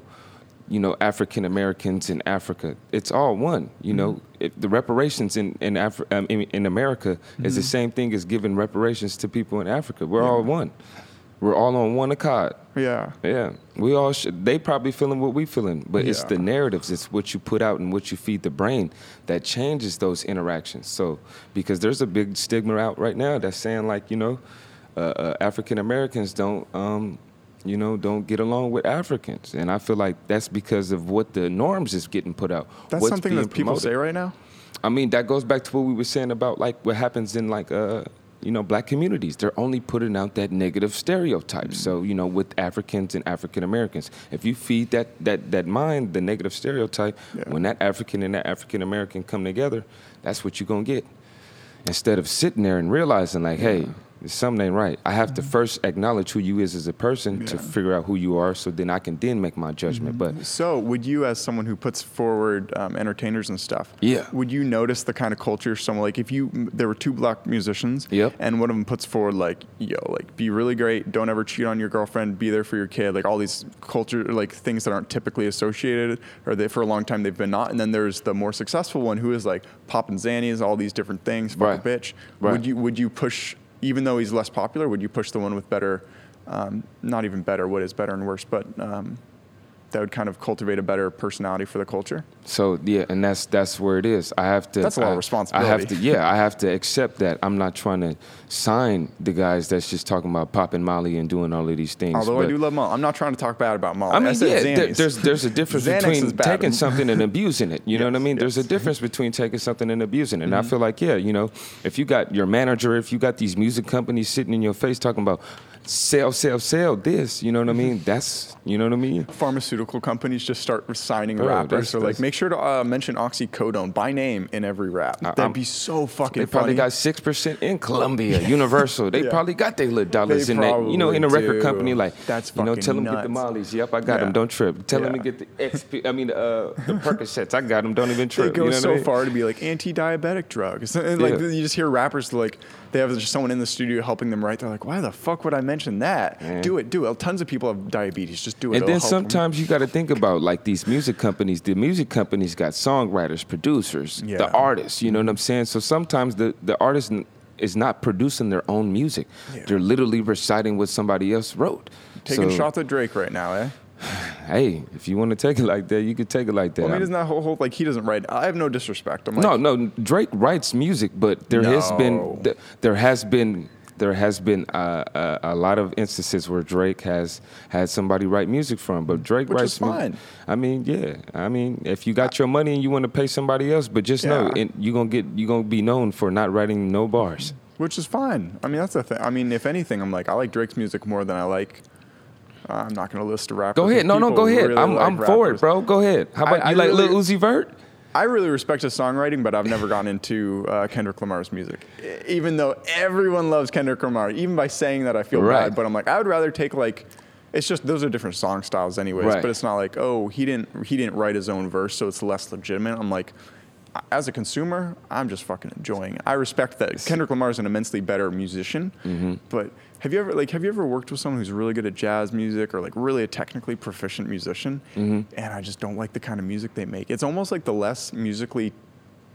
you know, African Americans in Africa. It's all one. You know, Mm-hmm. if the reparations in in, Afri- um, in, in America is the Mm-hmm. same thing as giving reparations to people in Africa. We're all one. We're all on one accord. Yeah. Yeah, we all should. They probably feeling what we feeling, but it's the narratives. It's what you put out and what you feed the brain that changes those interactions. So, because there's a big stigma out right now that's saying like, you know, uh, uh, African Americans don't, um, you know, don't get along with Africans, and I feel like that's because of what the norms is getting put out. That's something that people promoted. say right now. I mean, that goes back to what we were saying about like what happens in like uh you know black communities. They're only putting out that negative stereotype. So you know with Africans and African Americans, if you feed that that that mind the negative stereotype, Yeah. when that African and that African American come together, that's what you're gonna get. Instead of sitting there and realizing like, hey. Something ain't right. I have to first acknowledge who you is as a person to figure out who you are, so then I can then make my judgment. But So, would you, as someone who puts forward um, entertainers and stuff, Yeah. would you notice the kind of culture? Someone like if you there were two black musicians, Yep. and one of them puts forward like, yo, like be really great, don't ever cheat on your girlfriend, be there for your kid, like all these culture like things that aren't typically associated, or they for a long time they've been not. And then there's the more successful one who is like popping zannies, all these different things, fuck Right. a bitch. Right. Would you would you push? Even though he's less popular, would you push the one with better, um, not even better, what is better and worse, but um, that would kind of cultivate a better personality for the culture. So yeah, and that's that's where it is. I have to. That's a lot of responsibility. I have to. Yeah, I have to accept that. I'm not trying to sign the guys that's just talking about popping Molly and doing all of these things. Although I do love Molly. I'm not trying to talk bad about Molly. I mean, said yeah, there- there's there's a difference between taking something and abusing it. You know what I Yes, mean? There's a difference between taking something and abusing it. And Mm-hmm. I feel like, yeah, you know, if you got your manager, if you got these music companies sitting in your face talking about sell, sell, sell this, you know what I mean? That's you know what I mean? Pharmaceutical companies just start signing Bro, rappers. that's- So like, that's- make sure to uh, mention oxycodone by name in every rap. That'd I'm- be so fucking They probably funny. got six percent in Columbia, Universal. They Yeah. probably got their little dollars They in that. You know, in a record do. company, like That's you know, tell them get the. Mollies. Yep, I got them. Don't trip. Tell them to get the XP. I mean, uh, the Percocets. I got them. Don't even they trip. go you know so I mean? far to be like anti-diabetic drugs. And like Yeah. you just hear rappers like they have just someone in the studio helping them write. They're like, why the fuck would I mention that? Yeah. Do it, do it. Tons of people have diabetes. Just do it. And It'll then sometimes you got to think about like these music companies. The music companies got songwriters, producers, Yeah. the artists. You know what I'm saying? So sometimes the the artist is not producing their own music. Yeah. They're literally reciting what somebody else wrote. taking So, shots at Drake right now, eh? Hey, if you want to take it like that, you could take it like that. Well, I mean, isn't that whole, whole like he doesn't write? I have no disrespect. I'm like, no, no. Drake writes music, but there has been there has been there has been uh, a, a lot of instances where Drake has had somebody write music for him. But Drake Which writes is fine. I mean, yeah. I mean, if you got your money and you want to pay somebody else, but just know Yeah. it, you're gonna get you're gonna be known for not writing no bars. which is fine. I mean, that's the thing. I mean, if anything, I'm like, I like Drake's music more than I like. uh, I'm not going to list a rapper. Go ahead. No, no, go ahead. I'm I'm for it, bro. Go ahead. How about I- you I like Lil really- Uzi Vert? I really respect his songwriting, but I've never gotten into uh, Kendrick Lamar's music. Even though everyone loves Kendrick Lamar, even by saying that, I feel Right. bad. But I'm like, I would rather take like, it's just those are different song styles, anyways. Right. But it's not like, oh, he didn't he didn't write his own verse, so it's less legitimate. I'm like, as a consumer, I'm just fucking enjoying. it. I respect that Kendrick Lamar is an immensely better musician, Mm-hmm. but have you ever like have you ever worked with someone who's really good at jazz music or like really a technically proficient musician, Mm-hmm. and I just don't like the kind of music they make. It's almost like the less musically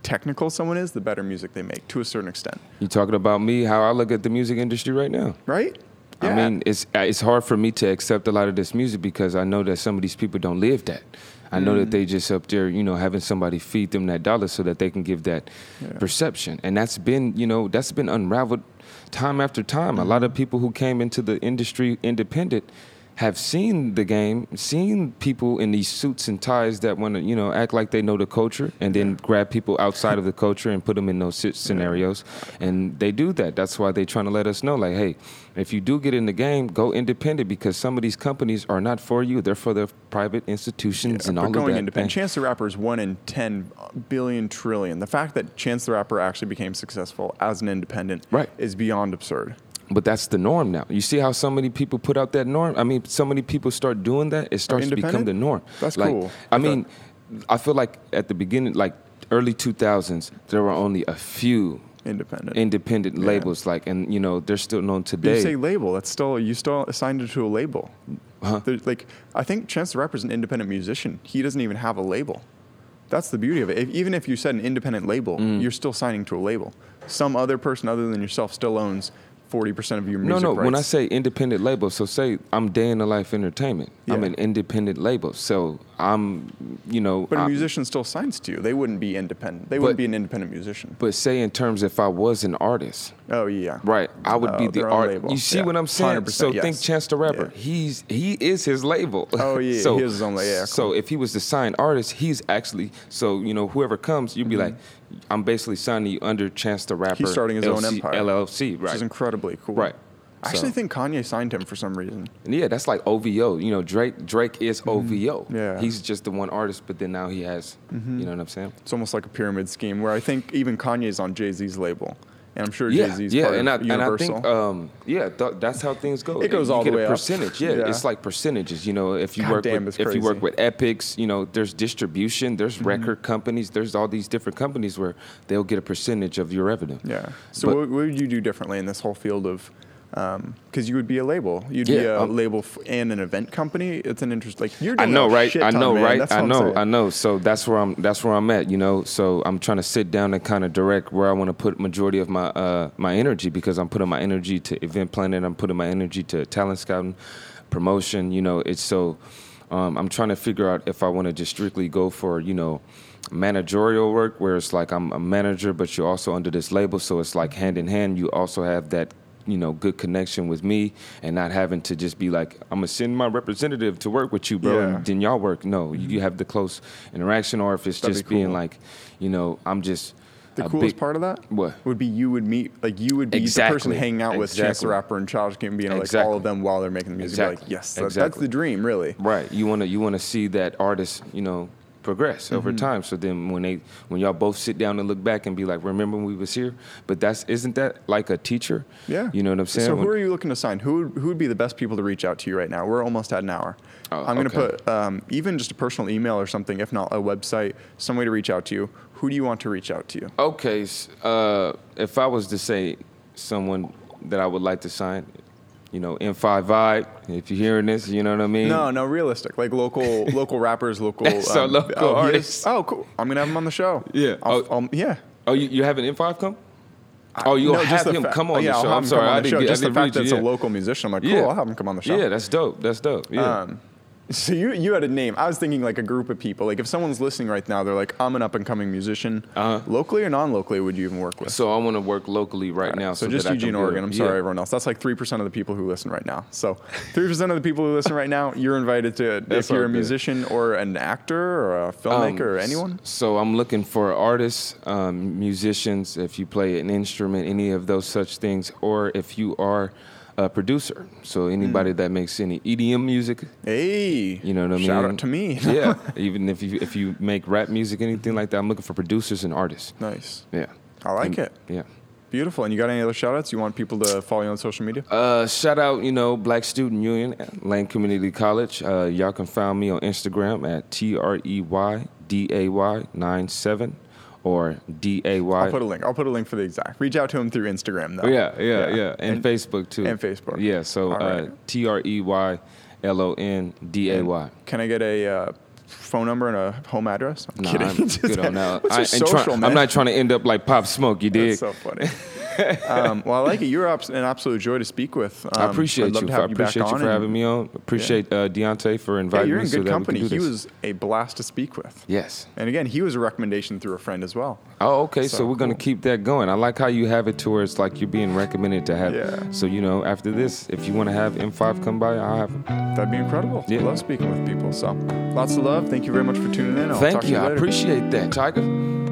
technical someone is, the better music they make to a certain extent, You talking about me? How I look at the music industry right now? right? I mean, it's it's hard for me to accept a lot of this music because I know that some of these people don't live that. I know Mm. that they just up there, you know, having somebody feed them that dollar so that they can give that Yeah. perception, and that's been, you know, that's been unraveled time after time. A lot Mm-hmm. of people who came into the industry independent have seen the game, seen people in these suits and ties that want to, you know, act like they know the culture, and then grab people outside of the culture and put them in those scenarios, and they do that. That's why they're trying to let us know, like, hey, if you do get in the game, go independent because some of these companies are not for you; they're for the private institutions and but all of that. going independent. And- Chance the Rapper is one in ten uh, billion trillion. The fact that Chance the Rapper actually became successful as an independent Right. is beyond absurd. But that's the norm now. You see how so many people put out that norm? I mean, so many people start doing that, it starts to become the norm. That's like, cool. I I mean, I feel like at the beginning, like early 2000s, there were only a few Independent. independent labels, like, and you know, they're still known But you say label. That's still you still assigned it to a label. Huh? Like I think Chance the Rapper's an independent musician. He doesn't even have a label. That's the beauty of it. If, even if you said an independent label, Mm. you're still signing to a label. Some other person other than yourself still owns forty percent of your no, music no. rights. When I say independent label, so say I'm Day in the Life Entertainment. I'm an independent label, so I'm, you know, but a I- musician still signs to you. They wouldn't be independent. They But- wouldn't be an independent musician. But say in terms if I was an artist, Oh yeah. right, I would Oh, be the artist. label. You see Yeah. what I'm saying? 100%, So think. Chance the Rapper. Yeah. He's he is his label. Oh, yeah, so, he is his own la- yeah, So if he was the signed artist, he's actually so you know whoever comes, you'd be mm-hmm. like, I'm basically signing you under Chance the Rapper. Mm-hmm. He's starting his own empire. LLC, Which right? is incredibly cool. Right. I actually think Kanye signed him for some reason. And yeah, that's like OVO. You know, Drake Drake is OVO. Mm-hmm. Yeah. Mm-hmm. He's just the one artist, but then now he has. You know what I'm saying? It's almost like a pyramid scheme where I think even Kanye's on Jay Z's label, and I'm sure Jay Z's yeah, part and I, of and I think um, yeah, th- that's how things go. It goes you all the get way a up. percentage. Yeah, Yeah. it's like percentages. You know, if you God work damn, with if you work with Epics, you know, there's distribution, there's Mm-hmm. record companies, there's all these different companies where they'll get a percentage of your revenue. yeah. So But- what, what would you do differently in this whole field of? Because you would be a label, you'd be a um, label f- and an event company. It's an interest. Like you're. I Doing know, a right? I know, right? I know. I know. So that's where I'm. That's where I'm at. You know. So I'm trying to sit down and kind of direct where I want to put majority of my uh, my energy because I'm putting my energy to event planning. I'm putting my energy to talent scouting, promotion. You know, it's so. Um, I'm trying to figure out if I want to just strictly go for you know managerial work where it's like I'm a manager, but you're also under this label, so it's like hand in hand. You also have that you know good connection with me and not having to just be like I'm gonna send my representative to work with you, bro, Yeah. Mm-hmm. and then y'all work. No, you have the close interaction, or if it's That'd just be being like, you know, I'm just The coolest big- part of that What? would be you would meet like you would be the person hanging out with Chance the Rapper and Childish Gambino, like Exactly. all of them while they're making the music. Be Like yes, that- that's the dream, really. Right. You wanna you wanna see that artist, you know, progress over Mm-hmm. time. So then when they when y'all both sit down and look back and be like, remember when we was here? But that's isn't that like a teacher? Yeah. You know what I'm saying? So When- who are you looking to sign? Who would, who would be the best people to reach out to you right now? We're almost at an hour. Oh, I'm going to okay. put um, even just a personal email or something, if not a website, some way to reach out to you. Who do you want to reach out to you? Okay, uh, if I was to say someone that I would like to sign, you know, M5 Vibe, if you're hearing this, you know what I mean? No, no, realistic. Like local local rappers, local. So local oh, artists. Oh, cool. I'm going to have him on the show. Yeah. I'll, Oh. I'll- yeah. Oh, you, you having M5 come? Oh, you'll No, have him fa- come on yeah, the show. I'm sorry, I didn't show. get Just I the didn't fact that it's you, a local musician, I'm like, cool, Yeah. I'll have him come on the show. Yeah, that's dope. That's dope. Yeah. Um, so you you had a name. I was thinking like a group of people. Like if someone's listening right now, they're like, I'm an up and coming musician. Uh-huh. Locally or non locally, would you even work with? so I want to work locally right, now. So, So, just that I can Eugene, Oregon. I'm yeah. sorry, everyone else. That's like three percent of the people who listen right now. So three percent of the people who listen right now, you're invited to. If you're a good. musician or an actor or a filmmaker or Um, anyone. So I'm looking for artists, um, musicians, if you play an instrument, any of those such things, or if you are a producer. So anybody that makes any EDM music, Hey, you know what I mean? Shout out to me. yeah, even if you if you make rap music, anything like that, I'm looking for producers and artists. nice. Yeah. I like And- it. Yeah. Beautiful. And you got any other shout outs? You want people to follow you on social media? Uh, shout out, you know, Black Student Union, Lane Community College. Uh, y'all can find me on Instagram at T R E Y D A Y 97 or D A Y. I'll put a link. I'll put a link for the exact. Reach out to him through Instagram though. Oh, Yeah, yeah, yeah, And, Facebook too. and Facebook. Yeah, so uh. T R E Y L O N D A Y. Can I get a uh, phone number and a home address? I'm Nah, kidding. I'm good on that. What's I your social, try- man? I'm not trying to end up like Pop Smoke. You dig? That's so funny. um, well, I like it. You're an absolute joy to speak with. Um, I appreciate you. To For, I you appreciate you on for having me on. Appreciate uh, Deontay for inviting Yeah, you're me in so good that company. He was a blast to speak with. yes. And again, he was a recommendation through a friend as well. Oh, okay. So, So we're gonna keep that going. I like how you have it towards like you're being recommended to have. Yeah. So you know, after this, if you want to have M5 come by, I'll have. That'd be incredible. Yeah. I love speaking with people. So lots of love. Thank you very much for tuning in. I'll talk Thank to you. you I appreciate that, Tiger.